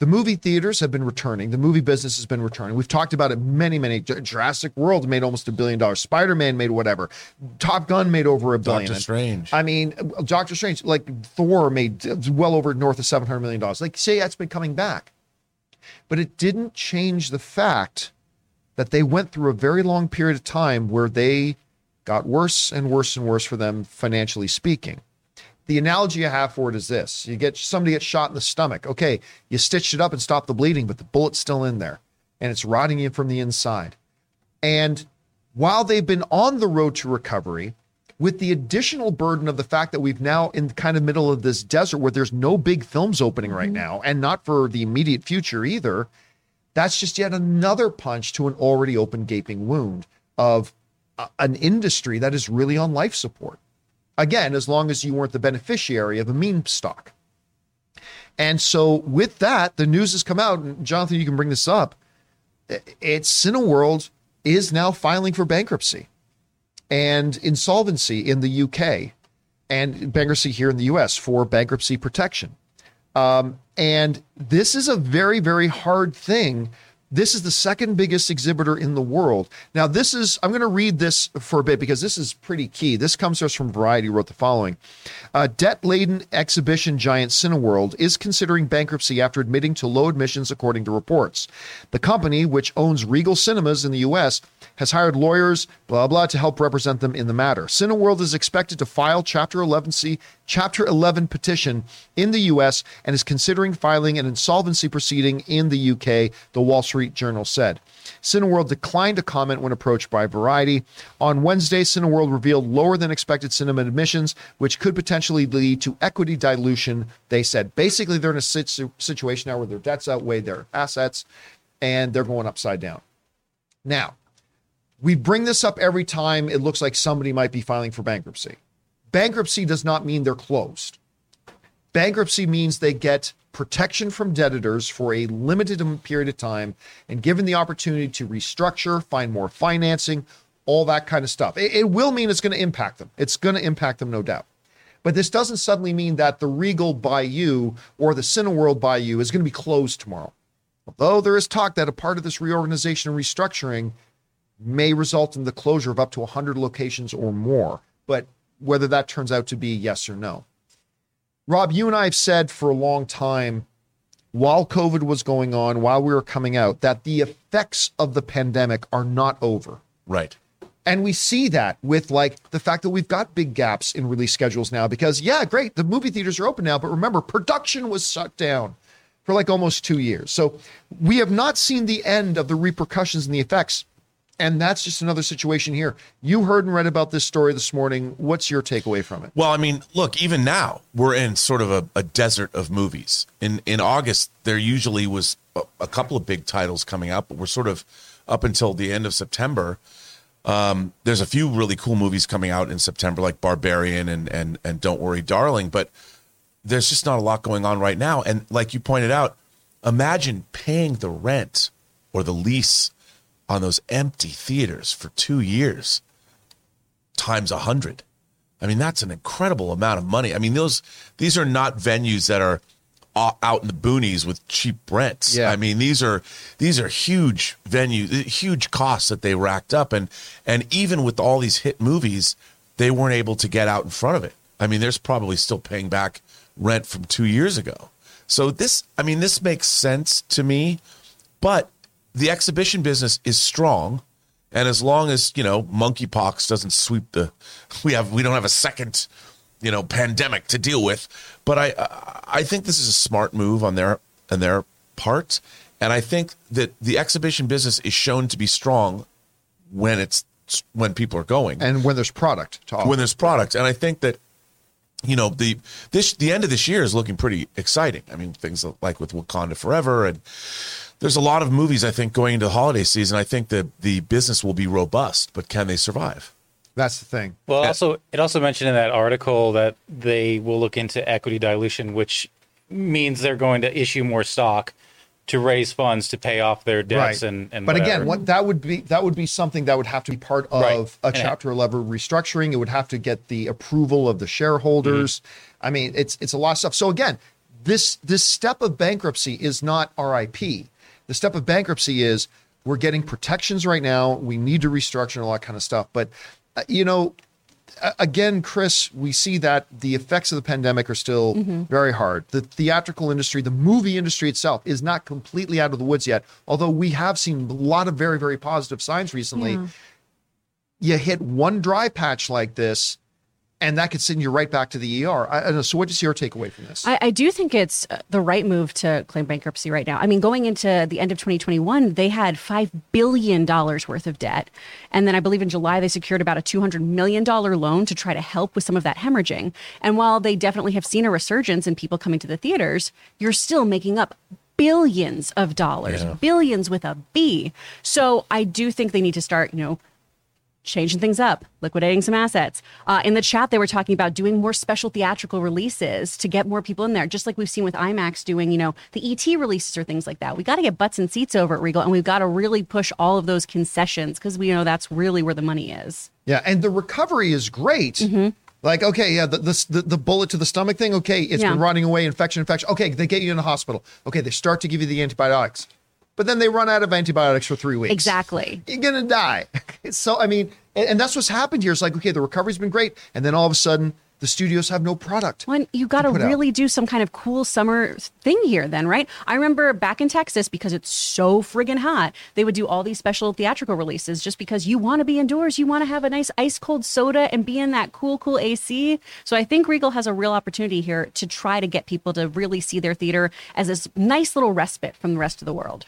The movie theaters have been returning. The movie business has been returning. We've talked about it many, many. Jurassic World made almost a billion dollars. Spider Man made whatever. Top Gun made over a billion. Doctor Strange. I mean, uh, Doctor Strange, like Thor made uh, well over north of $700 million. Like, say that's been coming back. But it didn't change the fact that they went through a very long period of time where they got worse and worse and worse for them, financially speaking. The analogy I have for it is this you get somebody gets shot in the stomach. Okay, you stitched it up and stopped the bleeding, but the bullet's still in there and it's rotting you from the inside. And while they've been on the road to recovery, with the additional burden of the fact that we've now in kind of middle of this desert where there's no big films opening right mm-hmm. now and not for the immediate future either that's just yet another punch to an already open gaping wound of a- an industry that is really on life support again as long as you weren't the beneficiary of a meme stock and so with that the news has come out and jonathan you can bring this up it's cineworld is now filing for bankruptcy and insolvency in the UK and bankruptcy here in the US for bankruptcy protection. Um, and this is a very, very hard thing. This is the second biggest exhibitor in the world. Now, this is, I'm going to read this for a bit because this is pretty key. This comes to us from Variety, wrote the following uh, Debt laden exhibition giant Cineworld is considering bankruptcy after admitting to low admissions, according to reports. The company, which owns Regal Cinemas in the U.S., has hired lawyers, blah, blah, to help represent them in the matter. Cineworld is expected to file Chapter 11C, Chapter 11 petition in the U.S. and is considering filing an insolvency proceeding in the U.K., the Wall Street Journal said. Cineworld declined to comment when approached by Variety. On Wednesday, Cineworld revealed lower than expected cinema admissions, which could potentially lead to equity dilution. They said basically they're in a situ- situation now where their debts outweigh their assets and they're going upside down. Now, we bring this up every time it looks like somebody might be filing for bankruptcy. Bankruptcy does not mean they're closed. Bankruptcy means they get protection from debtors for a limited period of time and given the opportunity to restructure, find more financing, all that kind of stuff. It, it will mean it's going to impact them. It's going to impact them, no doubt. But this doesn't suddenly mean that the Regal Bayou or the Cineworld Bayou is going to be closed tomorrow. Although there is talk that a part of this reorganization and restructuring may result in the closure of up to 100 locations or more. But whether that turns out to be yes or no. Rob, you and I have said for a long time, while COVID was going on, while we were coming out, that the effects of the pandemic are not over. Right. And we see that with like the fact that we've got big gaps in release schedules now because, yeah, great, the movie theaters are open now, but remember, production was shut down for like almost two years. So we have not seen the end of the repercussions and the effects. And that's just another situation here. You heard and read about this story this morning. What's your takeaway from it? Well, I mean, look, even now we're in sort of a, a desert of movies. In in August, there usually was a, a, couple of big titles coming out, but we're sort of up until the end of September. Um, there's a few really cool movies coming out in September, like Barbarian and and and Don't Worry, Darling. But there's just not a lot going on right now. And like you pointed out, imagine paying the rent or the lease on those empty theaters for two years times a hundred. I mean, that's an incredible amount of money. I mean, those these are not venues that are out in the boonies with cheap rents. Yeah. I mean, these are these are huge venues, huge costs that they racked up, and and even with all these hit movies, they weren't able to get out in front of it. I mean, there's probably still paying back rent from two years ago. So this, I mean, this makes sense to me, but the exhibition business is strong. And as long as, you know, monkeypox doesn't sweep the, we have, we don't have a second, you know, pandemic to deal with. But I, I think this is a smart move on their, on their part. And I think that the exhibition business is shown to be strong when it's, when people are going. And when there's product to offer. When there's product. And I think that, you know the this the end of this year is looking pretty exciting. I mean, things like with Wakanda Forever, and there's a lot of movies I think going into the holiday season. I think that the business will be robust, but can they survive? That's the thing. Well, also it also mentioned in that article that they will look into equity dilution, which means they're going to issue more stock to raise funds to pay off their debts right. and, and but whatever. again what that would be that would be something that would have to be part of Right. a And it- chapter 11 restructuring it would have to get the approval of the shareholders Mm-hmm. i mean it's it's a lot of stuff so again this this step of bankruptcy is not RIP. The step of bankruptcy is we're getting protections right now. We need to restructure and all that kind of stuff. But uh, you know, again, Chris, we see that the effects of the pandemic are still very hard. The theatrical industry, the movie industry itself, is not completely out of the woods yet. Although we have seen a lot of very, very positive signs recently. You hit one dry patch like this, and that could send you right back to the ER. I, I don't know. So, what is your takeaway from this? I, I do think it's uh, the right move to claim bankruptcy right now. I mean, going into the end of 2021, they had $5 billion worth of debt. And then I believe in July, they secured about a $200 million loan to try to help with some of that hemorrhaging. And while they definitely have seen a resurgence in people coming to the theaters, you're still making up billions of dollars, billions with a B. So I do think they need to start, you know, changing things up, liquidating some assets. Uh, in the chat, they were talking about doing more special theatrical releases to get more people in there, just like we've seen with IMAX doing, you know, the ET releases or things like that. We got to get butts and seats over at Regal, and we've got to really push all of those concessions because we know that's really where the money is. Yeah, and the recovery is great. Like, okay, yeah, the, the the the bullet to the stomach thing. Okay, it's Yeah. been rotting away, infection, infection. Okay, they get you in the hospital. Okay, they start to give you the antibiotics, but then they run out of antibiotics for three weeks. Exactly. You're gonna die. so, I mean, and, and that's what's happened here. It's like, okay, the recovery's been great, and then all of a sudden, the studios have no product. When you got to put out. really do some kind of cool summer thing here, then, right? I remember back in Texas because it's so friggin' hot, they would do all these special theatrical releases just because you want to be indoors, you want to have a nice ice cold soda and be in that cool, cool AC. So I think Regal has a real opportunity here to try to get people to really see their theater as this nice little respite from the rest of the world.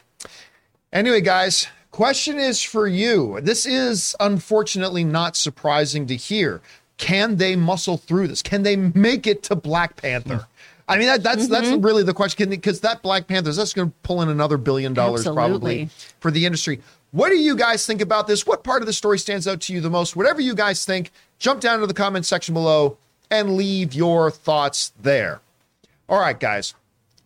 Anyway, guys, question is for you. This is unfortunately not surprising to hear. Can they muscle through this? Can they make it to Black Panther? I mean, that, that's that's mm-hmm. really the question. Because that Black Panther is that's going to pull in another billion dollars probably for the industry. What do you guys think about this? What part of the story stands out to you the most? Whatever you guys think, jump down to the comment section below and leave your thoughts there. All right, guys.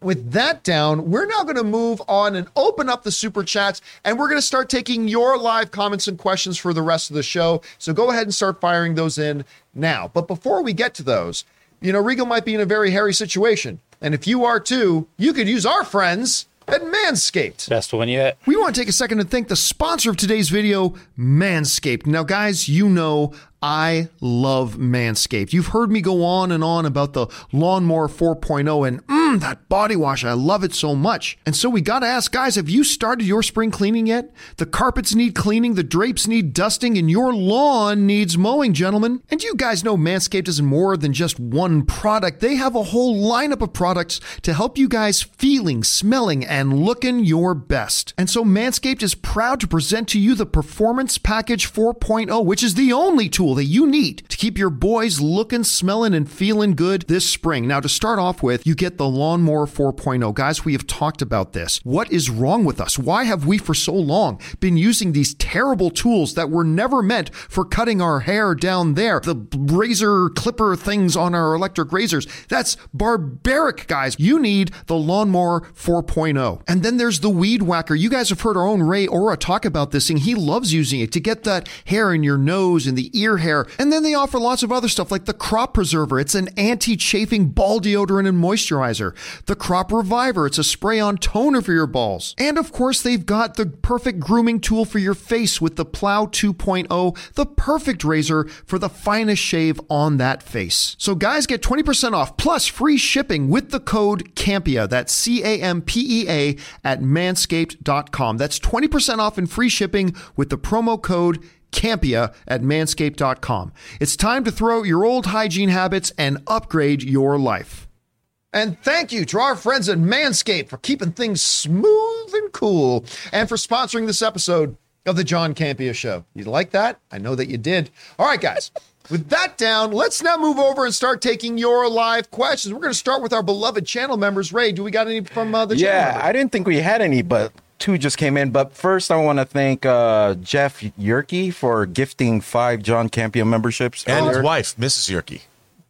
With that down, we're now going to move on and open up the super chats, and we're going to start taking your live comments and questions for the rest of the show. So go ahead and start firing those in now. But before we get to those, you know, Regal might be in a very hairy situation. And if you are too, you could use our friends at Manscaped. Best one yet. We want to take a second to thank the sponsor of today's video, Manscaped. Now, guys, you know I love Manscaped. You've heard me go on and on about the Lawnmower 4.0 and mm, that body wash. I love it so much. And so we got to ask, guys, have you started your spring cleaning yet? The carpets need cleaning, the drapes need dusting, and your lawn needs mowing, gentlemen. And you guys know Manscaped is more than just one product. They have a whole lineup of products to help you guys feeling, smelling, and looking your best. And so Manscaped is proud to present to you the Performance Package 4.0, which is the only tool that you need to keep your boys looking, smelling, and feeling good this spring. Now, to start off with, you get the Lawnmower 4.0. Guys, we have talked about this. What is wrong with us? Why have we for so long been using these terrible tools that were never meant for cutting our hair down there? The razor clipper things on our electric razors. That's barbaric, guys. You need the Lawnmower 4.0. And then there's the Weed Whacker. You guys have heard our own Ray Ora talk about this thing. He loves using it to get that hair in your nose and the ear hair. And then they offer lots of other stuff like the Crop Preserver. It's an anti-chafing ball deodorant and moisturizer. The Crop Reviver. It's a spray-on toner for your balls. And of course, they've got the perfect grooming tool for your face with the Plow 2.0, the perfect razor for the finest shave on that face. So guys, get 20% off plus free shipping with the code CAMPEA. That's C-A-M-P-E-A at manscaped.com. That's 20% off and free shipping with the promo code Campea at manscaped.com. It's time to throw out your old hygiene habits and upgrade your life. And thank you to our friends at Manscaped for keeping things smooth and cool and for sponsoring this episode of the John Campea Show. You like that? I know that you did. All right, guys. With that down, let's now move over and start taking your live questions. We're going to start with our beloved channel members. Ray, do we got any from uh, the channel Yeah? I didn't think we had any, but two just came in. But first, I want to thank uh, Jeff Yerke for gifting five John Campea memberships. And his wife, Mrs. Yerke.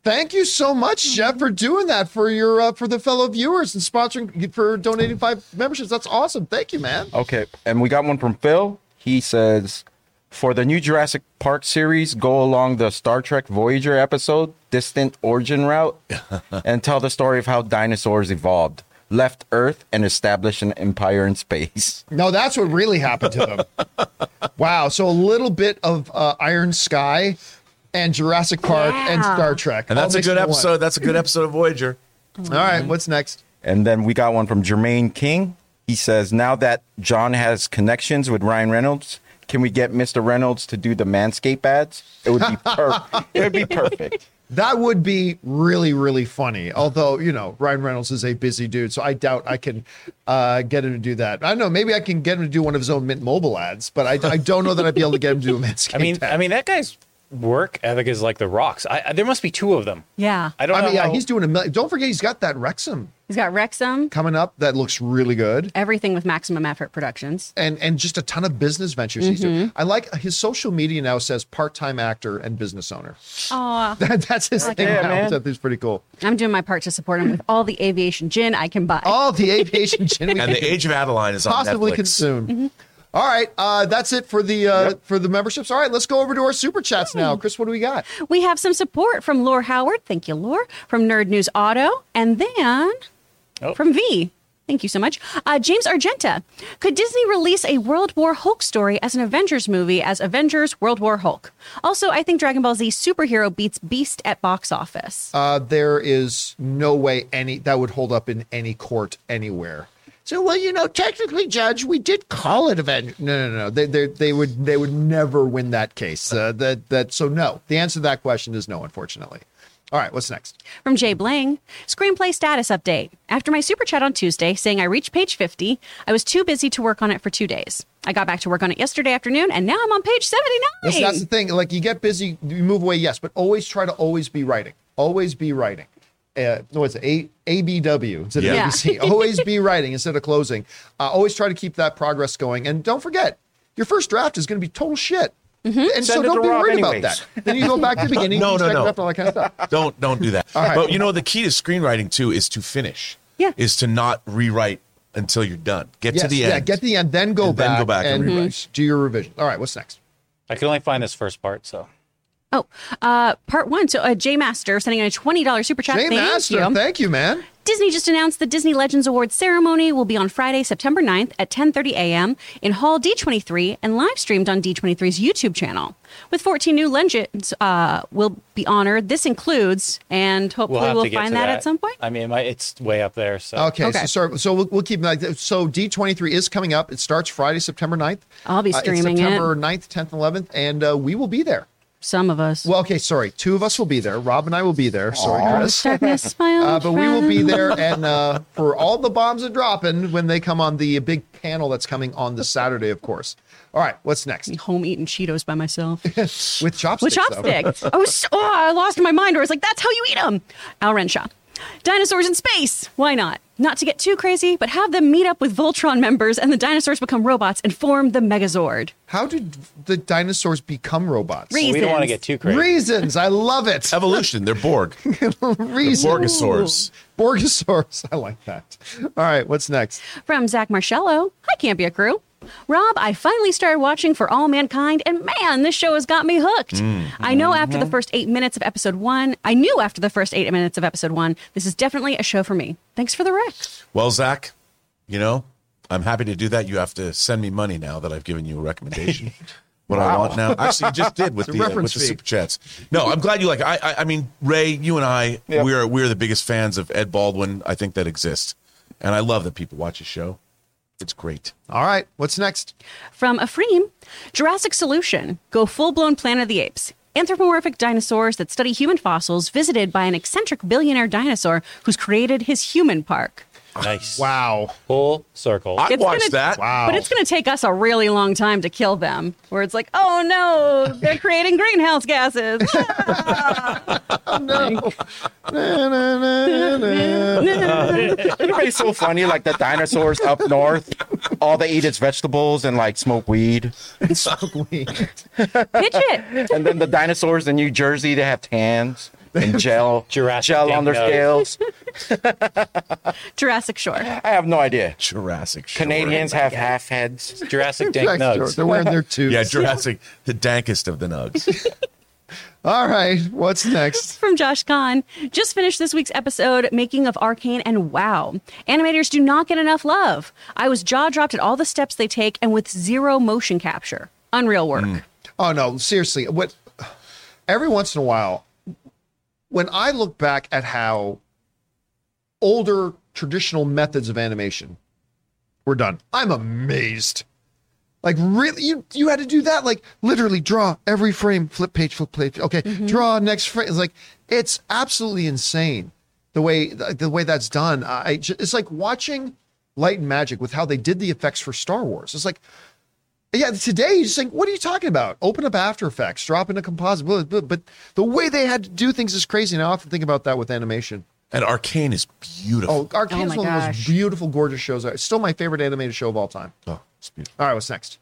Thank you so much, Jeff, for doing that for your uh, for the fellow viewers and sponsoring for donating five memberships. That's awesome. Thank you, man. Okay, and we got one from Phil. He says, For the new Jurassic Park series, go along the Star Trek Voyager episode, Distant Origin Route, and tell the story of how dinosaurs evolved, left Earth, and established an empire in space. No, that's what really happened to them. wow. So a little bit of uh, Iron Sky and Jurassic Park and Star Trek. And that's a good into one. episode. That's a good episode of Voyager. All right. What's next? And then we got one from Jermaine King. He says, Now that John has connections with Ryan Reynolds, can we get Mr. Reynolds to do the Manscaped ads? It would be perfect. it would be perfect. That would be really, really funny. Although, you know, Ryan Reynolds is a busy dude, so I doubt I can uh, get him to do that. I don't know. Maybe I can get him to do one of his own Mint Mobile ads, but I, I don't know that I'd be able to get him to do a Manscaped I mean, ad. I mean that guy's work ethic is like the rocks. I, I, there must be two of them. Yeah. I don't I know. mean, yeah, how- he's doing a million. Don't forget, he's got that Wrexham He's got Wrexham, coming up that looks really good. everything with Maximum Effort Productions. and and just a ton of business ventures Mm-hmm. doing. I like his social media now says part-time actor and business owner. Aw. That, that's his thing Yeah, now, man. which I think is pretty cool. I'm doing my part to support him with all the aviation gin I can buy. All the aviation gin we And can the Age of Adaline is on possibly consumed. Mm-hmm. All right, uh, that's it for the uh, for the memberships. All right, let's go over to our super chats now. Chris, what do we got? We have some support from Lore Howard. Thank you, Lore. From Nerd News Auto. And then Oh. from V. Thank you so much. Uh, James Argenta. Could Disney release a World War Hulk story as an Avengers movie as Avengers World War Hulk? Also, I think Dragon Ball Z superhero beats Beast at box office. Uh, there is no way any that would hold up in any court anywhere. So, well, you know, technically, Judge, we did call it Avenger. No, no, no. They, they, they would, they would never win that case. Uh, that, that. So, no. The answer to that question is no, unfortunately. All right, what's next? From Jay Blang, screenplay status update. After my super chat on Tuesday saying I reached page 50, I was too busy to work on it for two days. I got back to work on it yesterday afternoon, and now I'm on page 79. That's, that's the thing. Like, you get busy, you move away, yes, but always try to always be writing. Always be writing. Uh, no, it's A ABW instead Yeah. of ABC. always be writing instead of closing. Uh, always try to keep that progress going. And don't forget, your first draft is going to be total shit. Mm-hmm. And so Send it don't be Rob worried about that. Then you go back to the beginning, No, you no, no. draft, all that kind of stuff. Don't don't do that. right. But you know the key to screenwriting too is to finish. Yeah. Is to not rewrite until you're done. Get Yes, to the yeah, end. Yeah. Get to the end, then go And then back, go back and and rewrite. do your revision. All right, what's next? I can only find this first part, so Oh, uh, part one. So, uh, J Master sending in a $20 super chat. Jay Thank Master, you. thank you, man. Disney just announced the Disney Legends Awards ceremony will be on Friday, September 9th at 10:30 a.m. in Hall D23 and live streamed on D23's YouTube channel. With 14 new legends uh, will be honored. This includes, and we'll hopefully we'll, find that, that at some point. I mean, my, it's way up there. So Okay, Okay. so sorry, so we'll, we'll keep it like. So D23 is coming up. It starts Friday, September 9th. I'll be Uh, it's streaming it. September 9th, 10th, 11th, and uh, we will be there. Some of us. Well, okay, sorry. Two of us will be there. Rob and I will be there. Sorry, Chris. Darkness, Uh, but we will be there, and uh, for all the bombs are dropping when they come on the big panel that's coming on the Saturday, of course. All right, what's next? home eating Cheetos by myself. With chopsticks. With chopsticks. I was, oh, I lost my mind. Where I was like, that's how you eat them. Al Renshaw. Dinosaurs in space. Why not? Not to get too crazy, but have them meet up with Voltron members and the dinosaurs become robots and form the Megazord. How did the dinosaurs become robots? Reasons. we don't want to get too crazy. Reasons. I love it. Evolution. They're Borg. Reasons. Borgosaurs. Borgosaurus. I like that. All right, what's next? From Zach Marcello. Hi, Campea crew. Rob, I finally started watching For All Mankind, and man, this show has got me hooked. I know after the first eight minutes of episode one, I knew after the first eight minutes of episode one, this is definitely a show for me. Thanks for the rec. Well, Zach, you know, I'm happy to do that. You have to send me money now that I've given you a recommendation. What I want now, actually, you just did with the uh, with the super chats. No, I'm glad you like. it. I, I, I mean, Ray, you and I, Yep. we're we're the biggest fans of Ed Baldwin. I think that exists, and I love that people watch his show. It's great. All right, what's next? From Ephraim, Jurassic Solution. Go full blown Planet of the Apes. Anthropomorphic dinosaurs that study human fossils visited by an eccentric billionaire dinosaur who's created his human park. Nice. Wow. Full circle. I It's watched gonna- that. Wow. But it's going to take us a really long time to kill them. Where it's like, oh no, they're creating greenhouse gases. It'd be so funny, like the dinosaurs up north, all they eat is vegetables and like smoke weed. Smoke weed. Pitch it. And then the dinosaurs in New Jersey, they have tans and gel, Jurassic gel on their scales. Jurassic Shore. I have no idea. Jurassic. Shore. Canadians oh have half heads. Jurassic Dank Sure, Nugs. They're wearing their tubes. Yeah, Jurassic, the dankest of the nugs. All right. What's next? From Josh Kahn. Just finished this week's episode, Making of Arcane, and wow, animators do not get enough love. I was jaw dropped at all the steps they take and with zero motion capture. Unreal work. Mm. Oh no, seriously. What every once in a while, when I look back at how older traditional methods of animation were done, I'm amazed. Like really, you you had to do that. Like literally draw every frame, flip page, flip page. Okay, mm-hmm. draw next frame. It's like it's absolutely insane the way the way that's done. I it's like watching Light and Magic with how they did the effects for Star Wars. It's like yeah, today you just think, what are you talking about? Open up After Effects, drop in a composite. blah, blah, But the way they had to do things is crazy. And I often think about that with animation. and Arcane is beautiful. Oh, Arcane Oh is my one of the most gosh. beautiful, gorgeous shows. It's still my favorite animated show of all time. Oh, it's beautiful. All right, what's next?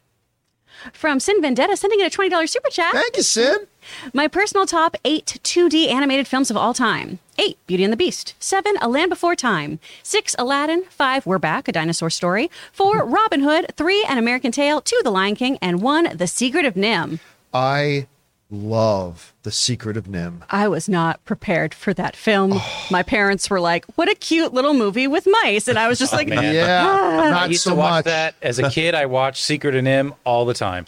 From Sin Vendetta, sending in a $20 super chat. Thank you, Sin. My personal top eight 2D animated films of all time. Eight, Beauty and the Beast. Seven, A Land Before Time. Six, Aladdin. Five, We're Back, A Dinosaur Story. Four, mm-hmm. Robin Hood. Three, An American Tail. Two, The Lion King. And one, The Secret of NIMH. I love The Secret of NIMH. I was not prepared for that film. Oh. My parents were like, "What a cute little movie with mice," and I was just oh, like, man. Yeah, ah. I not used so to watch much. that as a kid. I watched Secret of NIMH all the time.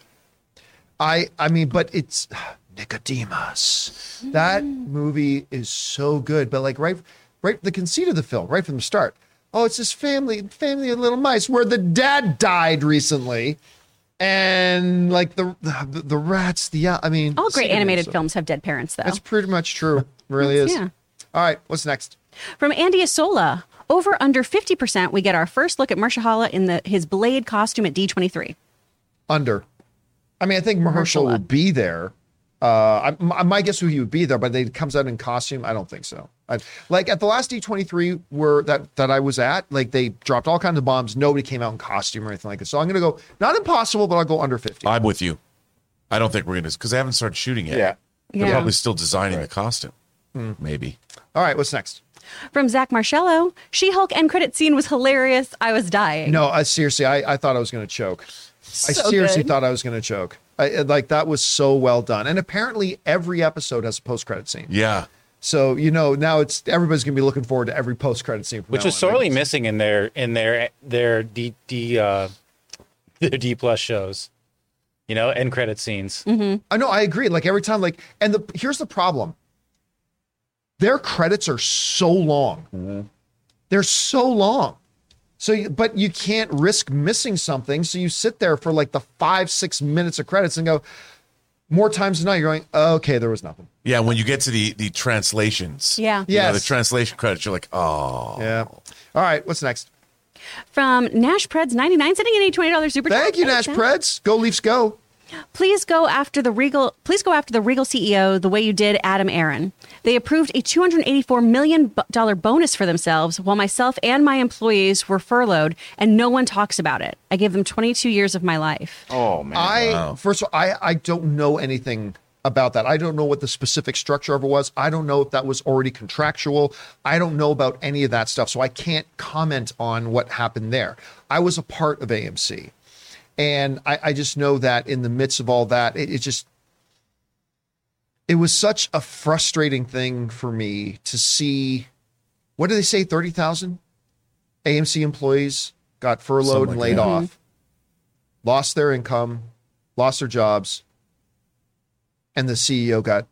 I I mean, but it's Nicodemus. That mm. movie is so good. But like right right the conceit of the film, right from the start. Oh, it's this family family of little mice where the dad died recently. And like the the, the rats, the I mean "All great animated so- films have dead parents, though." That's pretty much true. It really is. yeah. All right, what's next? From Andy Asola, over under fifty percent, we get our first look at Mahershala in the his blade costume at D twenty three. Under. I mean, I think Mahershala Mahershala. would be there. Uh, I, I might guess who he would be there, but they comes out in costume. I don't think so. I, like at the last D23 where that that I was at, like they dropped all kinds of bombs. Nobody came out in costume or anything like that. So I'm gonna go not impossible, but I'll go under 50. I'm with you. I don't think we're gonna because they haven't started shooting yet. Yeah. They're Yeah. probably still designing the costume. Mm. Maybe. all right, what's next? From Zach Marcello, She Hulk end credit scene was hilarious. I was dying. No, I seriously, I, I thought I was gonna choke. I seriously good. thought I was gonna choke. I, like that was so well done, and apparently every episode has a post credit scene. Yeah. So you know now it's everybody's gonna be looking forward to every post credit scene, which was sorely missing in their in their their D D uh their D plus shows. You know, end credit scenes. I know, I agree. Like every time, like, and the here's the problem: their credits are so long. They're so long. So, but you can't risk missing something. So you sit there for like the five, six minutes of credits and go. More times than not, you're going, okay, there was nothing. Yeah. When you get to the the translations. Yeah. You know, the translation credits, you're like, oh. Yeah. All right. What's next? From Nash Preds ninety nine, sending in a twenty dollars super. Thank you, Nash Preds. Go Leafs, go. Please go after the Regal. Please go after the Regal CEO the way you did Adam Aron. They approved a 284 million dollar bonus for themselves, while myself and my employees were furloughed, and no one talks about it. I gave them 22 years of my life. Oh man. I first of all, I I don't know anything about that. I don't know what the specific structure of it was. I don't know if that was already contractual. I don't know about any of that stuff, so I can't comment on what happened there. I was a part of AMC, and I, I just know that in the midst of all that, it, it just it was such a frustrating thing for me to see. What did they say? Thirty thousand AMC employees got furloughed and laid that. off mm-hmm. lost their income, lost their jobs, and the CEO got.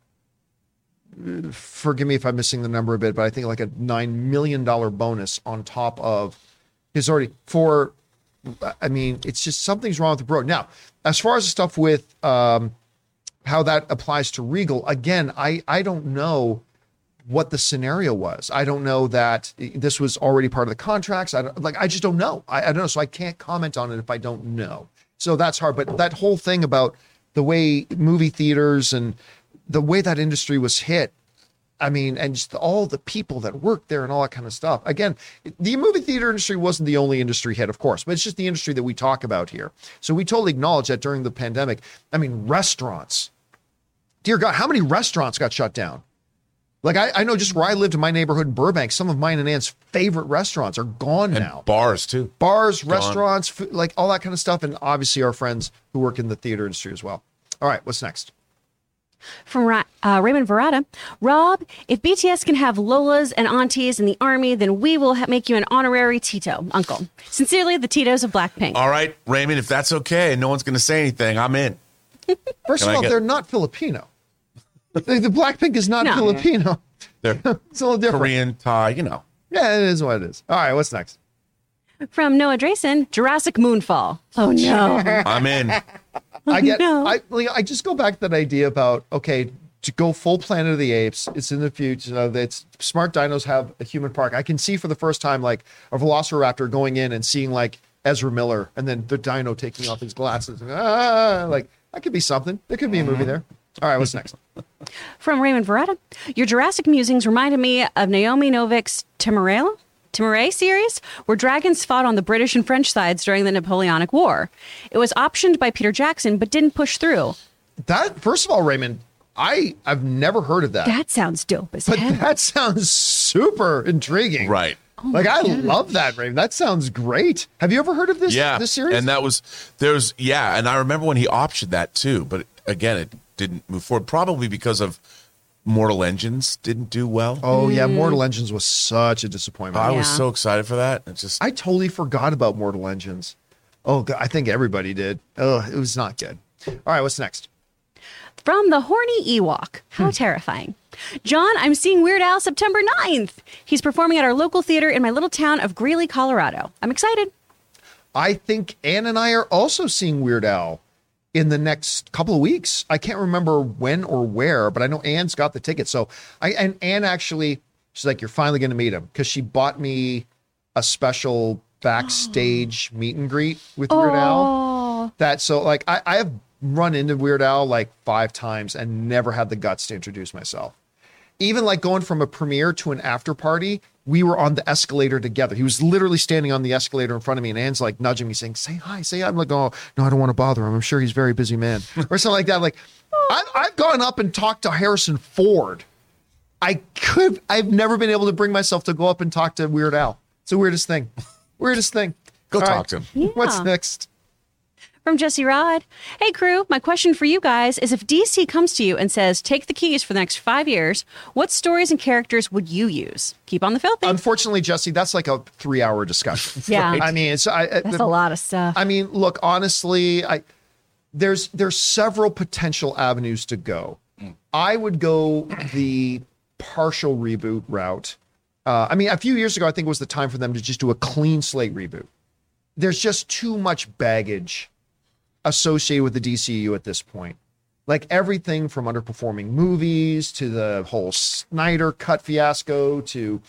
Forgive me if I'm missing the number a bit, but I think like a nine million dollar bonus on top of his already for. I mean, it's just something's wrong with the bro. Now, as far as the stuff with um, how that applies to Regal, again, I I don't know what the scenario was. I don't know that this was already part of the contracts. I like I just don't know. I, I don't know, so I can't comment on it if I don't know. So that's hard. But that whole thing about the way movie theaters and the way that industry was hit. I mean, and just all the people that worked there and all that kind of stuff. Again, the movie theater industry wasn't the only industry hit, of course, but it's just the industry that we talk about here. So we totally acknowledge that during the pandemic. I mean, restaurants. Dear God, how many restaurants got shut down? Like I, I know just where I lived in my neighborhood in Burbank, some of mine and Ann's favorite restaurants are gone And now. bars too. Bars, restaurants, food, like all that kind of stuff, and obviously our friends who work in the theater industry as well. All right, what's next? From Ra- uh, Raymond Verada, Rob, if BTS can have Lolas and aunties in the army, then we will ha- make you an honorary Tito, uncle. Sincerely, the Titos of Blackpink. All right, Raymond, if that's okay and no one's going to say anything, I'm in. First Can of all, get- they're not Filipino. the, the Blackpink is not No. Filipino. They're It's a little different. Korean, Thai, you know. Yeah, it is what it is. All right, what's next? From Noah Drayson, Jurassic Moonfall. Oh no. I'm in. I get. no. I like, I just go back to that idea about okay to go full Planet of the Apes. It's in the future. You know, it's smart dinos have a human park. I can see for the first time like a Velociraptor going in and seeing like Ezra Miller, and then the dino taking off his glasses. Ah, like that could be something. There could be a movie there. All right, what's next? From Raymond Verada, your Jurassic musings reminded me of Naomi Novik's Temeraire, Temeraire series, where dragons fought on the British and French sides during the Napoleonic War. It was optioned by Peter Jackson, but didn't push through. That first of all, Raymond, I I've never heard of that. That sounds dope as but hell. that sounds super intriguing. Right. Oh like I love that, Raymond. That sounds great. Have you ever heard of this? Yeah. this series. And that was there's yeah, and I remember when he optioned that too, but again, it didn't move forward probably because of Mortal Engines didn't do well. oh yeah, mm. Mortal Engines was such a disappointment. I I, was Yeah. so excited for that. It just I totally forgot about Mortal Engines. Oh, God, I think everybody did. Oh, it was not good. All right, what's next? From the horny Ewok. How hmm. terrifying. John, I'm seeing Weird Al September 9th. He's performing at our local theater in my little town of Greeley, Colorado. I'm excited. I think Ann and I are also seeing Weird Al in the next couple of weeks. I can't remember when or where, but I know Anne's got the ticket. So I and Anne actually, she's like, "You're finally going to meet him," because she bought me a special backstage meet and greet with Weird Al. Oh, That so like I, I have run into Weird Al like five times and never had the guts to introduce myself. Even like going from a premiere to an after party, we were on the escalator together. He was literally standing on the escalator in front of me, and Anne's like nudging me, saying, "Say hi, say hi." I'm like, "Oh no, I don't want to bother him. I'm sure he's a very busy man," or something like that. Like, I've, I've gone up and talked to Harrison Ford. I could. I've never been able to bring myself to go up and talk to Weird Al. It's the weirdest thing. Weirdest thing. Go All talk right. to him. What's next? From Jesse Rod. Hey, crew, my question for you guys is if DC comes to you and says, take the keys for the next five years, what stories and characters would you use? Keep on the filthy. Unfortunately, Jesse, that's like a three-hour discussion. Yeah. I mean, it's I, I- That's a lot of stuff. I mean, look, honestly, I there's there's several potential avenues to go. I would go the partial reboot route. Uh, I mean, a few years ago, I think it was the time for them to just do a clean slate reboot. There's just too much baggage associated with the DCU at this point. Like everything from underperforming movies to the whole Snyder cut fiasco to,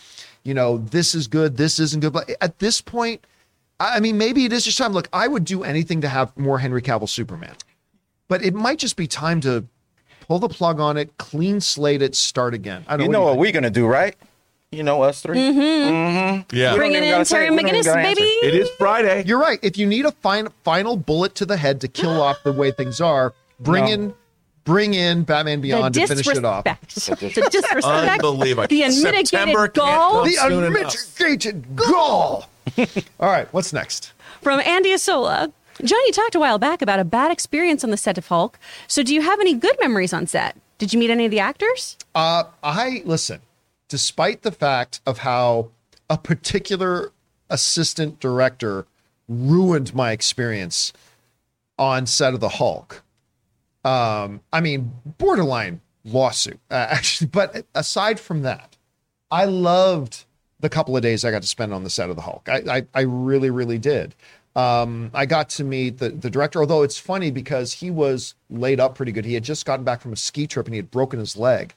you know, this is good, this isn't good. But at this point, I mean, maybe it is just time. Look, I would do anything to have more Henry Cavill Superman, but it might just be time to pull the plug on it, clean slate it, start again. I don't You know know what what we're gonna do, right? You know us 3 Mm-hmm. Yeah. Bringing even in Terry it. We don't even McGinnis, baby. It is Friday. You're right. If you need a fin- final bullet to the head to kill off the way things are, bring No. in, bring in Batman Beyond to finish it off. disrespect. the disrespect. Unbelievable. The unmitigated gall The unmitigated gall. All right, what's next? from Andy Asola. John, you talked a while back about a bad experience on the set of Hulk. So, do you have any good memories on set? Did you meet any of the actors? Uh, I listen. Despite the fact of how a particular assistant director ruined my experience on set of the Hulk, um, I mean, borderline lawsuit, uh, actually. But aside from that, I loved the couple of days I got to spend on the set of the Hulk. I, I, I really, really did. Um, I got to meet the, the director, although it's funny because he was laid up pretty good. He had just gotten back from a ski trip and he had broken his leg.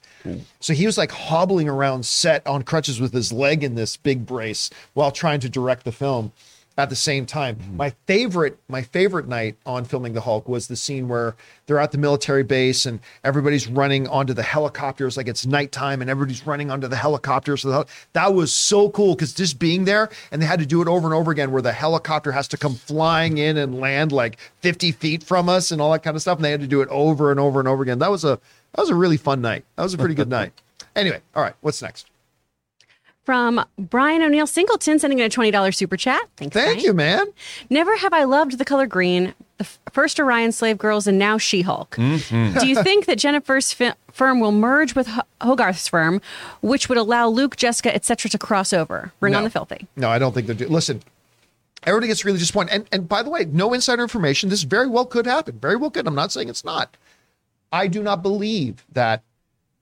So he was like hobbling around set on crutches with his leg in this big brace while trying to direct the film at the same time. Mm-hmm. My favorite, my favorite night on filming the Hulk was the scene where they're at the military base and everybody's running onto the helicopters like it's nighttime and everybody's running onto the helicopters. So that was so cool because just being there and they had to do it over and over again where the helicopter has to come flying in and land like 50 feet from us and all that kind of stuff. And they had to do it over and over and over again. That was a that was a really fun night. That was a pretty good night. Anyway, all right, what's next? From Brian O'Neill Singleton sending in a $20 super chat. Thanks, Thank Brian. you, man. Never have I loved the color green, the first Orion slave girls, and now She Hulk. Mm-hmm. Do you think that Jennifer's fi- firm will merge with H- Hogarth's firm, which would allow Luke, Jessica, etc., to cross over? Bring on No. the filthy. No, I don't think they're. do. Listen, everybody gets really disappointed. And and by the way, no insider information. This very well could happen. Very well could. I'm not saying it's not. I do not believe that,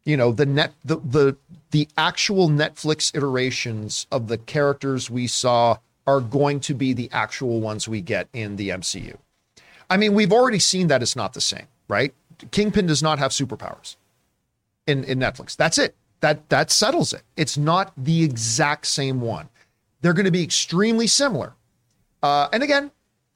you know, the net the the the actual Netflix iterations of the characters we saw are going to be the actual ones we get in the MCU. I mean, we've already seen that it's not the same, right? Kingpin does not have superpowers in, in Netflix. That's it. That that settles it. It's not the exact same one. They're going to be extremely similar. Uh, and again,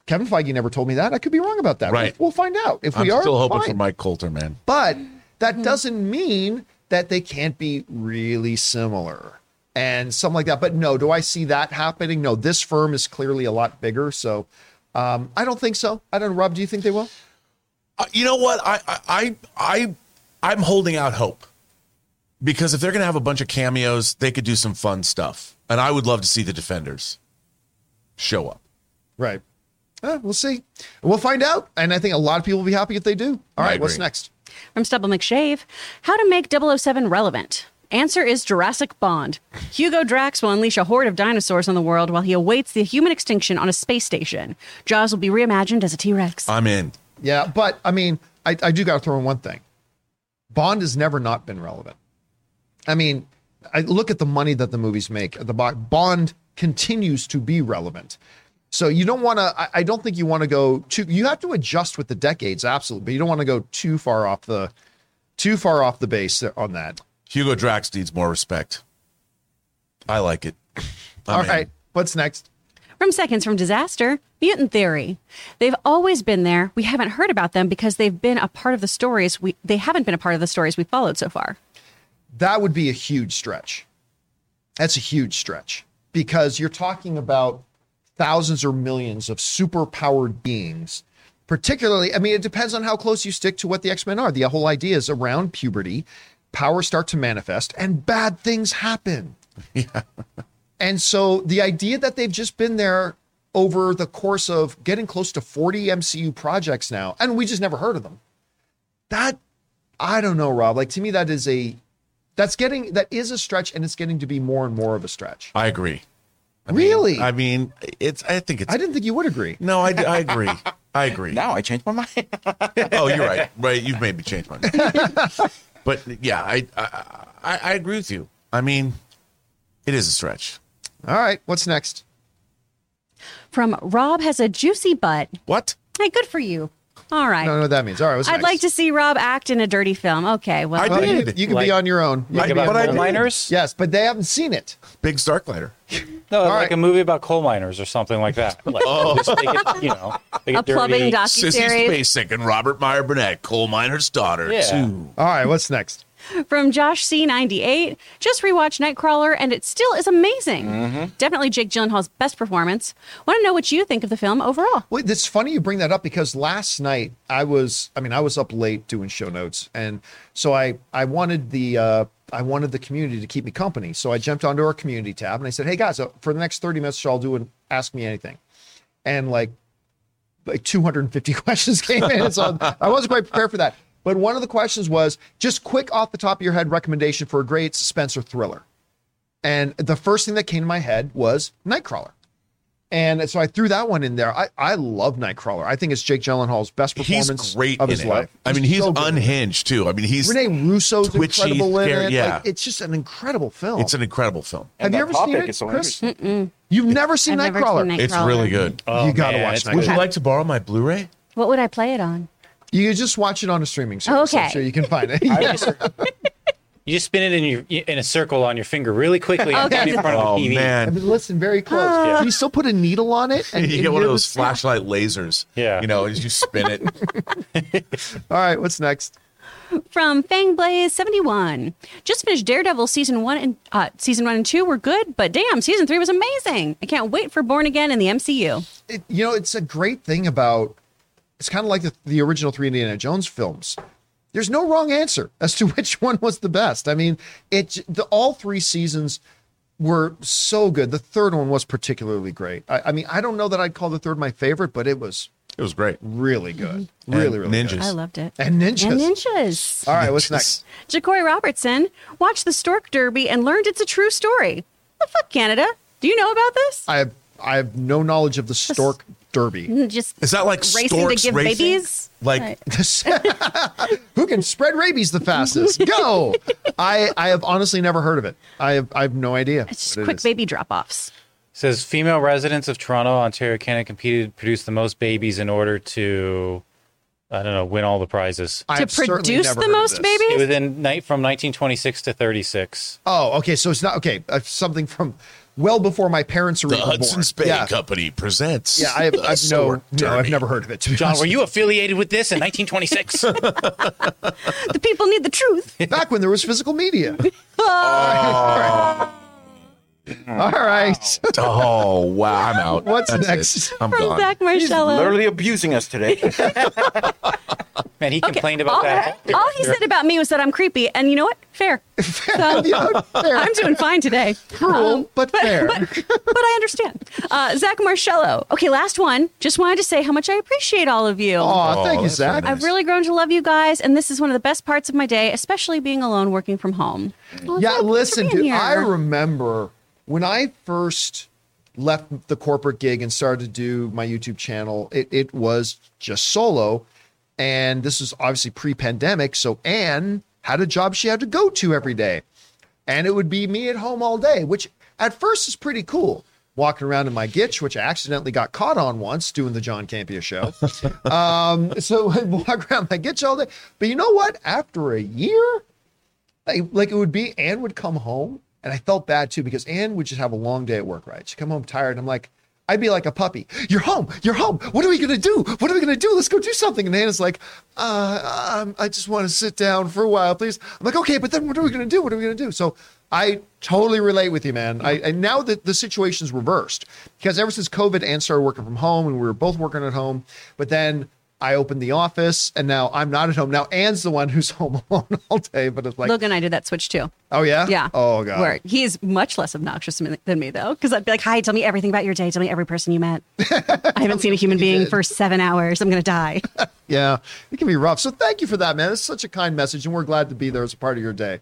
Kevin Feige never told me that. I could be wrong about that. Right. We'll, we'll find out. If I'm we are, still hoping fine. for Mike Colter, man. But that doesn't mean that they can't be really similar and something like that. But no, do I see that happening? No, this firm is clearly a lot bigger. So um, I don't think so. I don't know. Rob, do you think they will? Uh, you know what? I, I, I, I, I'm holding out hope because if they're going to have a bunch of cameos, they could do some fun stuff, and I would love to see the Defenders show up. Right. Uh, we'll see. We'll find out. And I think a lot of people will be happy if they do. All I right, what's next? From Stubble McShave, how to make 007 relevant. Answer is Jurassic Bond. Hugo Drax will unleash a horde of dinosaurs on the world while he awaits the human extinction on a space station. Jaws will be reimagined as a T Rex. I'm in. Yeah, but I mean, I, I do got to throw in one thing. Bond has never not been relevant. I mean, I look at the money that the movies make. The Bond continues to be relevant. So you don't want to. I, I don't think you want to go too. You have to adjust with the decades, absolutely, but you don't want to go too far off the too far off the base on that. Hugo Drax needs more respect. I like it. I'm All in. right, what's next? From Seconds from Disaster, Mutant Theory. They've always been there. We haven't heard about them because they've been a part of the stories. We they haven't been a part of the stories we followed so far. that would be a huge stretch. That's a huge stretch because you're talking about thousands or millions of superpowered beings. Particularly, I mean, it depends on how close you stick to what the X Men are. The whole idea is around puberty, powers start to manifest and bad things happen. Yeah. And so the idea that they've just been there over the course of getting close to 40 MCU projects now, and we just never heard of them. That I don't know, Rob. Like to me, that is a that's getting that is a stretch, and it's getting to be more and more of a stretch. I agree. I mean- Really? I mean, it's. I think it's. I didn't think you would agree. no, I, I agree. I agree. Now I changed my mind. oh, you're right. Right, you've made me change my mind. but yeah, I, I I I agree with you. I mean, it is a stretch. All right, what's next? From Rob has a juicy butt. What? Hey, good for you. All right. I don't know what that means. All right, what's I'd next? like to see Rob act in a dirty film. Okay, well, I Well, you, did. you can be Like- on your own. You Like can be about on but I coal own. miners? Yes, but they haven't seen it. Big Starklighter. No, like right. a movie about coal miners or something like that. Like, oh. just make it, you know, make a plumbing dirty. plumbing Sissy docuseries. Spacek and Robert Meyer Burnett, coal miner's daughter. Yeah. Two. All right, what's next? From Josh C98, just rewatched Nightcrawler and it still is amazing. Mm-hmm. Definitely Jake Gyllenhaal's best performance. Want to know what you think of the film overall? Well, it's funny you bring that up because last night I was, I mean, I was up late doing show notes, and so I, I wanted the, uh, I wanted the community to keep me company. So I jumped onto our community tab and I said, "Hey guys, uh, for the next thirty minutes, I'll do an ask me anything," and like, like 250 questions came in. So I wasn't quite prepared for that. But one of the questions was just quick off the top of your head recommendation for a great suspense or thriller. And the first thing that came to my head was Nightcrawler. And so I threw that one in there. I, I love Nightcrawler. I think it's Jake Gyllenhaal's best performance He's great of his it. life. I mean, he's so good in it. unhinged too. I mean, he's Rene Russo's twitchy, incredible in scary- it. yeah. Like, it's just an incredible film. it's an incredible film. Have you ever seen it, so Chris? interesting. You've never seen I've never Nightcrawler. It's really good. Oh, You gotta man, watch it's Nightcrawler. Would you like to borrow my Blu-ray? What would I play it on? You just watch it on a streaming service. I'm Okay. sure you can find it. Yeah. just- you just spin it in your in a circle on your finger really quickly Okay. in front of Oh the TV. I man, mean, listen very close. Yeah. Can you still put a needle on it? And you and get one of those flashlight lasers. Yeah. you know, as you spin it. All right, what's next? From Fangblaze71. Just finished Daredevil season one and uh, season one and two were good, but damn, season three was amazing. I can't wait for Born Again in the MCU. it, you know, it's a great thing about it's kind of like the, the original three Indiana Jones films. there's no wrong answer as to which one was the best. I mean, it the all three seasons were so good. The third one was particularly great. I, I mean, I don't know that I'd call the third my favorite, but it was It was great. really good. And Really, really ninjas. good. I loved it. And ninjas. And ninjas. All right, what's next? Jacory Robertson watched the Stork Derby and learned it's a true story. The fuck, Canada? Do you know about this? I have I have no knowledge of the Stork Derby. Just Is that like racing storks to give racing? babies? Like Right. Who can spread rabies the fastest? Go! I I have honestly never heard of it. I have I have no idea. It's just what it quick baby drop offs. says female residents of Toronto, Ontario, Canada competed to produce the most babies in order to, I don't know, win all the prizes. I To produce the most babies? It was in night from 1926 to 36. Oh, okay. So it's not okay. Uh, something from well before my parents were the even Hudson's born. Bay yeah. Company presents. Yeah, I have, the I've no, no, I've never heard of it. To John, honest were you affiliated with this in 1926? The people need the truth. back when there was physical media. Ah. All right. Oh wow, I'm out. What's That's next? it. I'm From gone. Zach He's literally abusing us today. Man, he complained about all, that. all he said about me was that I'm creepy, and you know what? Fair. So Yeah, fair. I'm doing fine today. cruel, but fair. But, but I understand. Uh, Zach Marcello. Okay, last one. Just wanted to say how much I appreciate all of you. Aw, thank you, Zach. nice. I've really grown to love you guys, and this is one of the best parts of my day, especially being alone working from home. Well, Yeah, thank you for listen, being dude. I remember when I first left the corporate gig and started to do my YouTube channel, it, it was just solo. And this was obviously pre pandemic. So Anne had a job she had to go to every day. And it would be me at home all day, which at first is pretty cool. Walking around in my gitch, which I accidentally got caught on once doing the John Campea show. um, so I'd walk around my gitch all day. But you know what? After a year, like, like it would be Anne would come home and I felt bad too because Anne would just have a long day at work, right? She'd come home tired. And I'm like, I'd be like a puppy. You're home. You're home. What are we gonna do? What are we gonna do? Let's go do something. And Anna's like, uh, um, I just want to sit down for a while, please. I'm like, okay, but then what are we gonna do? What are we gonna do? So I totally relate with you, man. I and now that the situation's reversed because ever since COVID, Anne started working from home and we were both working at home, but then I opened the office and now I'm not at home. Now Anne's the one who's home alone all day, but it's like, Logan and I did that switch too. oh yeah, Yeah. oh god, Where he's much less obnoxious than me, though, because I'd be like, "Hi, tell me everything about your day. Tell me every person you met. I haven't seen a human being for seven hours. I'm gonna die." Yeah, it can be rough. So thank you for that, man. It's such a kind message, and we're glad to be there as a part of your day.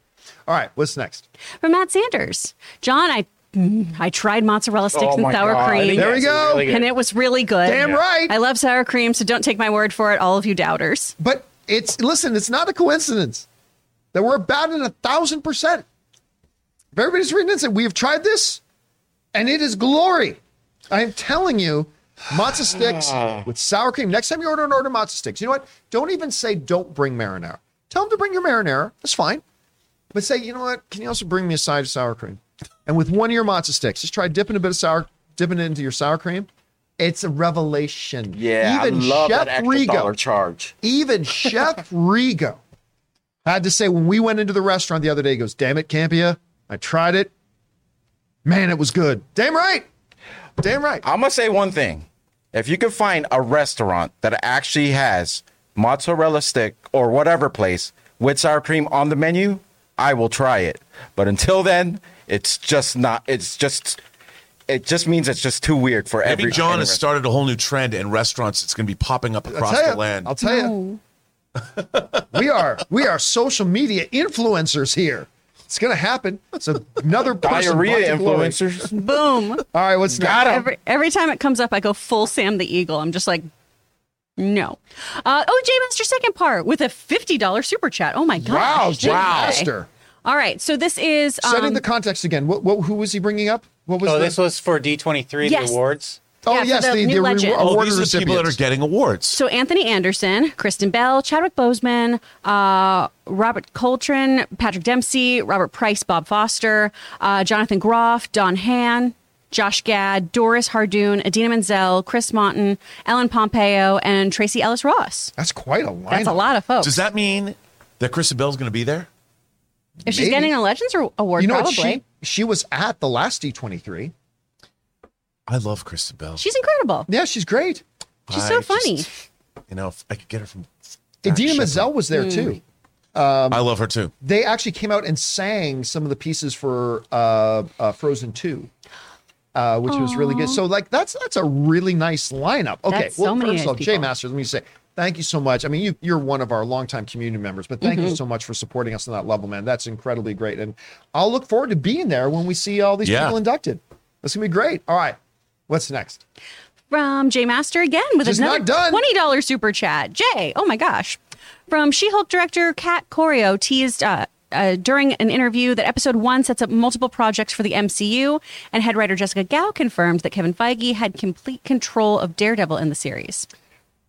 All right, what's next? From Matt Sanders, John, I Mm-hmm. I tried mozzarella sticks Oh and sour God. cream, There we Yes, it was go. really and it was really good. Damn right. I love sour cream, so don't take my word for it, all of you doubters. But it's listen, it's not a coincidence that we're about at a thousand percent. If everybody's reading it, and we have tried this, and it is glory. I am telling you, matzo sticks ah. with sour cream. Next time you order an order matzo sticks, you know what? Don't even say don't bring marinara. Tell them to bring your marinara. That's fine. But say, you know what? Can you also bring me a side of sour cream? And with one of your matzo sticks, just try dipping a bit of sour, dipping it into your sour cream. It's a revelation. Yeah, I love Chef that extra Rigo, dollar charge. even Chef Rigo had to say when we went into the restaurant the other day, he goes, Damn it, Campea. I tried it. Man, it was good. Damn right. Damn right. I'm gonna say one thing. If you can find a restaurant that actually has mozzarella stick or whatever place with sour cream on the menu, I will try it. But until then, it's just not. It's just. It just means it's just too weird for Maybe every. John has started a whole new trend in restaurants. It's going to be popping up across the you. land. I'll tell you. we are we are social media influencers here. It's gonna happen. It's another person diarrhea influencers. Boom. All right, what's next? Got 'em. every every time it comes up, I go full Sam the Eagle. I'm just like, no. Uh, oh, J Master second part with a fifty dollars super chat. Oh my god! Wow, Jay Master. All right, so this is um, Setting the context again. What, what who was he bringing up? What was Oh, the, this was for D23, the awards. Oh yeah, yes, the the, new the, legend. re- Oh, These are people that are getting awards. so Anthony Anderson, Kristen Bell, Chadwick Boseman, uh, Robert Coltrane, Patrick Dempsey, Robert Price, Bob Foster, uh, Jonathan Groff, Don Hahn. Josh Gad, Doris Hardoon, Idina Menzel, Chris Montan, Ellen Pompeo, and Tracee Ellis Ross. That's quite a lineup. That's a lot of folks. Does that mean that Kristen Bell's going to be there? If she's maybe. getting a Legends Award, You know probably. what? She she was at the last D23. I love Kristen Bell. She's incredible. Yeah, she's great. She's I so just- funny. you know, if I could get her from. Idina Shepherd. Menzel was there Mm. too. I love her too. they actually came out and sang some of the pieces for uh, uh, Frozen Two, uh, which was really good. So like that's that's a really nice lineup. Okay, That's so well many first of all, Jay people. Masters, let me say thank you so much. I mean, you you're one of our longtime community members, but thank Mm-hmm. you so much for supporting us on that level, man. That's incredibly great, and I'll look forward to being there when we see all these Yeah. people inducted. That's gonna be great. All right, what's next? From Jay Master again with Just another $20 super chat. Jay, oh my gosh. From She Hulk director Kat Coiro teased uh, uh, during an interview that episode one sets up multiple projects for the MCU, and head writer Jessica Gao confirmed that Kevin Feige had complete control of Daredevil in the series.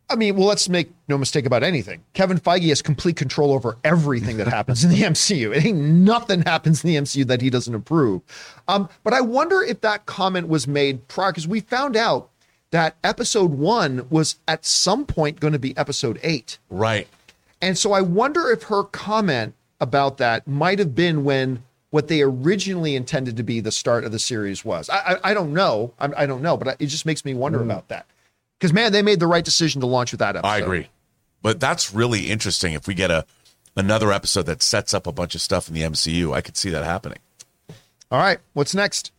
I mean, well, let's make no mistake about anything. Kevin Feige has complete control over everything that happens in the MCU. It ain't nothing happens in the MCU that he doesn't approve. Um, but I wonder if that comment was made prior, because we found out that episode one was at some point going to be episode eight. Right. And so I wonder if her comment about that might have been when what they originally intended to be the start of the series was. I, I, I don't know. I, I don't know, but it just makes me wonder about that. Because man, they made the right decision to launch with that episode. I agree. But that's really interesting. If we get a another episode that sets up a bunch of stuff in the MCU, I could see that happening. All right, what's next?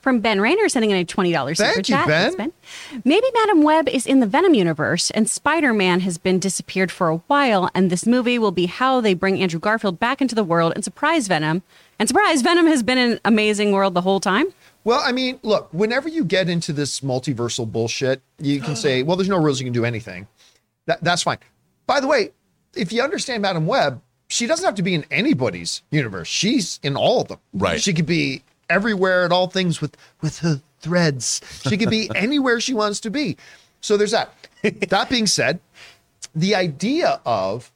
From Ben Rayner sending in a $20 super Thank you, chat. Ben. Thanks, Maybe Madame Web is in the Venom universe and Spider Man has been disappeared for a while, and this movie will be how they bring Andrew Garfield back into the world and surprise Venom. And surprise, Venom has been an Amazing World the whole time. Well, I mean, look, whenever you get into this multiversal bullshit, you can say, well, there's no rules you can do anything. That, that's fine. By the way, if you understand Madame Web, she doesn't have to be in anybody's universe. She's in all of them. Right. She could be everywhere at all things with with her threads. She could be anywhere she wants to be. So there's that. that being said, the idea of,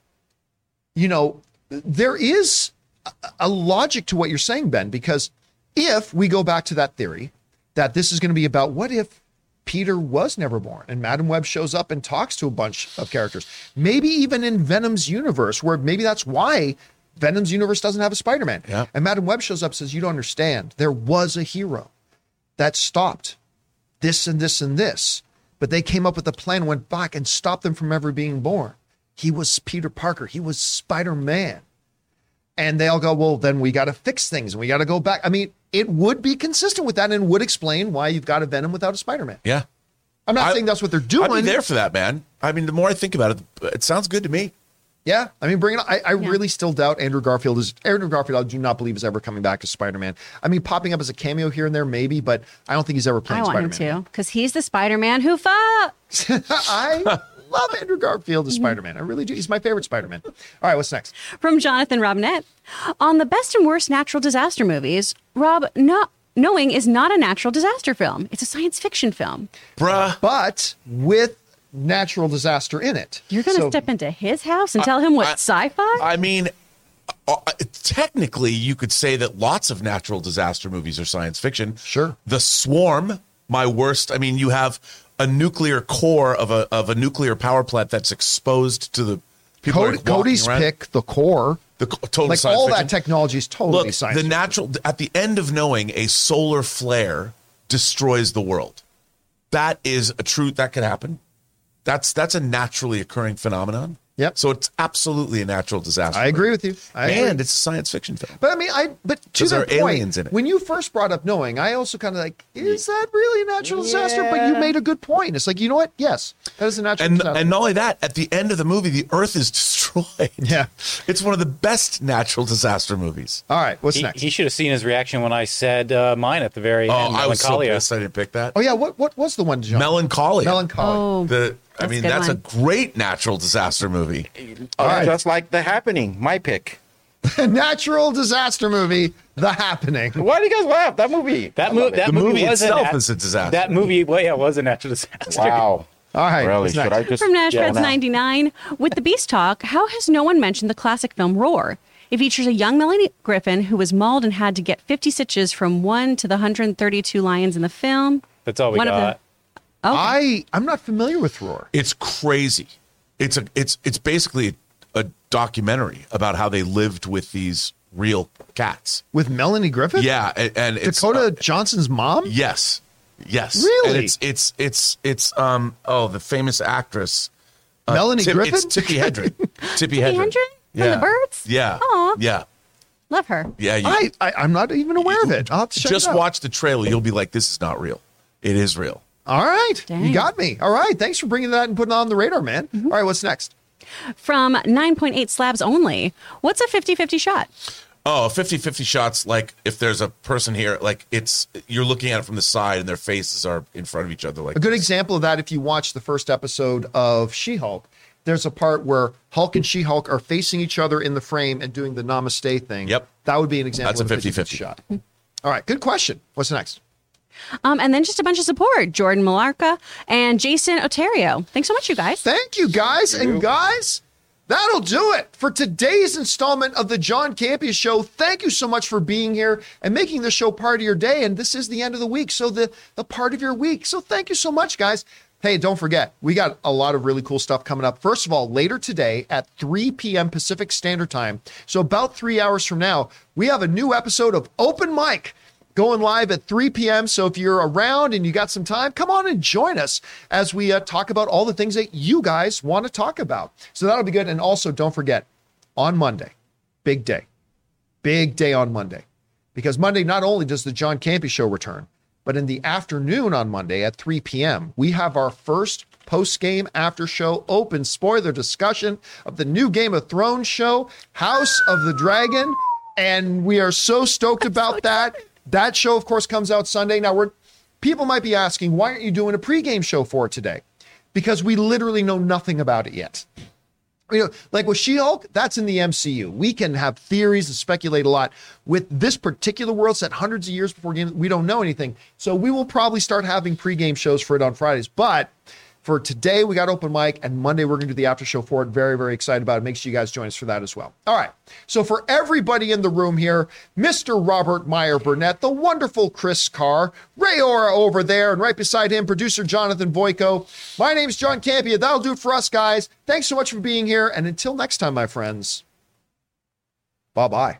you know, there is a- a logic to what you're saying, Ben, because if we go back to that theory that this is going to be about what if Peter was never born and Madame Web shows up and talks to a bunch of characters, maybe even in Venom's universe, where maybe that's why Venom's universe doesn't have a Spider Man. Yeah. And Madame Web shows up and says, You don't understand. There was a hero that stopped this and this and this. But they came up with a plan, went back and stopped them from ever being born. He was Peter Parker. He was Spider Man. And they all go, well, then we got to fix things and we got to go back. I mean, it would be consistent with that and would explain why you've got a Venom without a Spider Man. Yeah. I'm not I- saying that's what they're doing. I'd be there for that, man. I mean, the more I think about it, it sounds good to me. Yeah, I mean, bring it. On. I, I really still doubt Andrew Garfield is Andrew Garfield. I do not believe is ever coming back as Spider Man. I mean, popping up as a cameo here and there, maybe, but I don't think he's ever playing. I playing want Spider Man. him to, because he's the Spider Man who fucks. I love Andrew Garfield as Spider Man. I really do. He's my favorite Spider Man. All right, what's next? From Jonathan Robinette. On the best and worst natural disaster movies, Rob, no, Knowing is not a natural disaster film. It's a science fiction film. Bruh. But with natural disaster in it. You're going to So- step into his house and tell him what sci-fi? I mean, uh, technically, you could say that lots of natural disaster movies are science fiction. Sure. The Swarm, my worst. I mean, you have a nuclear core of a of a nuclear power plant that's exposed to the people. Cody, Cody's around. pick, the core, the total like all fiction. that technology is totally Look, science. the fiction. natural at the end of knowing a solar flare destroys the world. That is a truth that could happen. That's that's a naturally occurring phenomenon. Yep. So it's absolutely a natural disaster. I agree with you. I agree. and it's a science fiction film. But I mean, I but to 'Cause that there are point, aliens in it. when you first brought up knowing, I also kind of like, is that really a natural disaster? But you made a good point. It's like, you know what? Yes, that is a natural And disaster. and not only that, at the end of the movie, the Earth is destroyed. Yeah. it's one of the best natural disaster movies. All right, what's He, next? he should have seen his reaction when I said uh, mine at the very Oh, end. I was so Melancholia. pissed I didn't pick that. oh yeah, what what was the one? John? Melancholia. Melancholy. oh, The I That's a mean, that's one. a great natural disaster movie. Uh, all right. Just like The Happening, my pick. natural disaster movie, The Happening. Why do you guys laugh? That movie. That, I mo- love that The movie, movie was a itself nat- is a disaster. That movie, well, yeah, was a natural disaster. Wow. All right, Really? what's Should? I just From Nash yeah, Reds 99, with the Beast Talk, how has no one mentioned the classic film Roar? It features a young Melanie Griffin who was mauled and had to get 50 stitches from one to the 132 lions in the film. That's all we One of the- got. Okay. I I'm not familiar with Roar. It's crazy. It's a it's it's basically a documentary about how they lived with these real cats. With Melanie Griffith? Yeah, and, and it's Dakota uh, Johnson's mom? yes, yes. Really? And it's it's it's it's um oh the famous actress uh, Melanie Tip- Griffin? It's Tippi Hedren. Tippi Hedren. Hendren? yeah. the birds? Yeah. Aw. Yeah. Love her. Yeah. You, I, I I'm not even aware of it. I'll have to check just it out. watch the trailer. You'll be like, this is not real. It is real. All right, you got me. All right, thanks for bringing that and putting it on the radar, man. Mm-hmm. All right, what's next? From 9.8 slabs only. What's a 50 50 shot? Oh, 50 50 shots. Like if there's a person here, like it's, you're looking at it from the side and their faces are in front of each other. Like A good example of that, if you watch the first episode of She Hulk, there's a part where Hulk and She Hulk are facing each other in the frame and doing the namaste thing. Yep. That would be an example That's a of a 50 50-50. shot. All right, good question. What's next? Um, and then just a bunch of support Jordan Malarca and Jason Oterio. Thanks so much, you guys. Thank you, guys. And guys, that'll do it for today's installment of the John Campea Show. Thank you so much for being here and making the show part of your day. And this is the end of the week, so the, the part of your week. So thank you so much, guys. Hey, don't forget, we got a lot of really cool stuff coming up. First of all, later today at 3 p.m. Pacific Standard Time, so about three hours from now, we have a new episode of Open Mic going live at 3 p.m. So if you're around and you got some time, come on and join us as we uh, talk about all the things that you guys want to talk about. So that'll be good. And also, don't forget, on Monday, big day, big day on Monday, because Monday not only does the John Campea Show return, but in the afternoon on Monday at 3 p.m., we have our first post game after show open spoiler discussion of the new Game of Thrones show, House of the Dragon. And we are so stoked about that. That show, of course, comes out Sunday. Now, we're people might be asking, why aren't you doing a pregame show for it today? Because we literally know nothing about it yet you know, like with She-Hulk, that's in the MCU. We can have theories and speculate a lot. With this particular world set hundreds of years before game, we don't know anything. So we will probably start having pregame shows for it on Fridays. But for today, we got open mic, and Monday we're going to do the after show for it. Very, very excited about it. Make sure you guys join us for that as well. All right. So for everybody in the room here, Mr. Robert Meyer Burnett, the wonderful Chris Carr, Ray Ora over there, and right beside him, producer Jonathan Boyko. My name's John Campea. That'll do it for us, guys. Thanks so much for being here. And until next time, my friends, bye bye.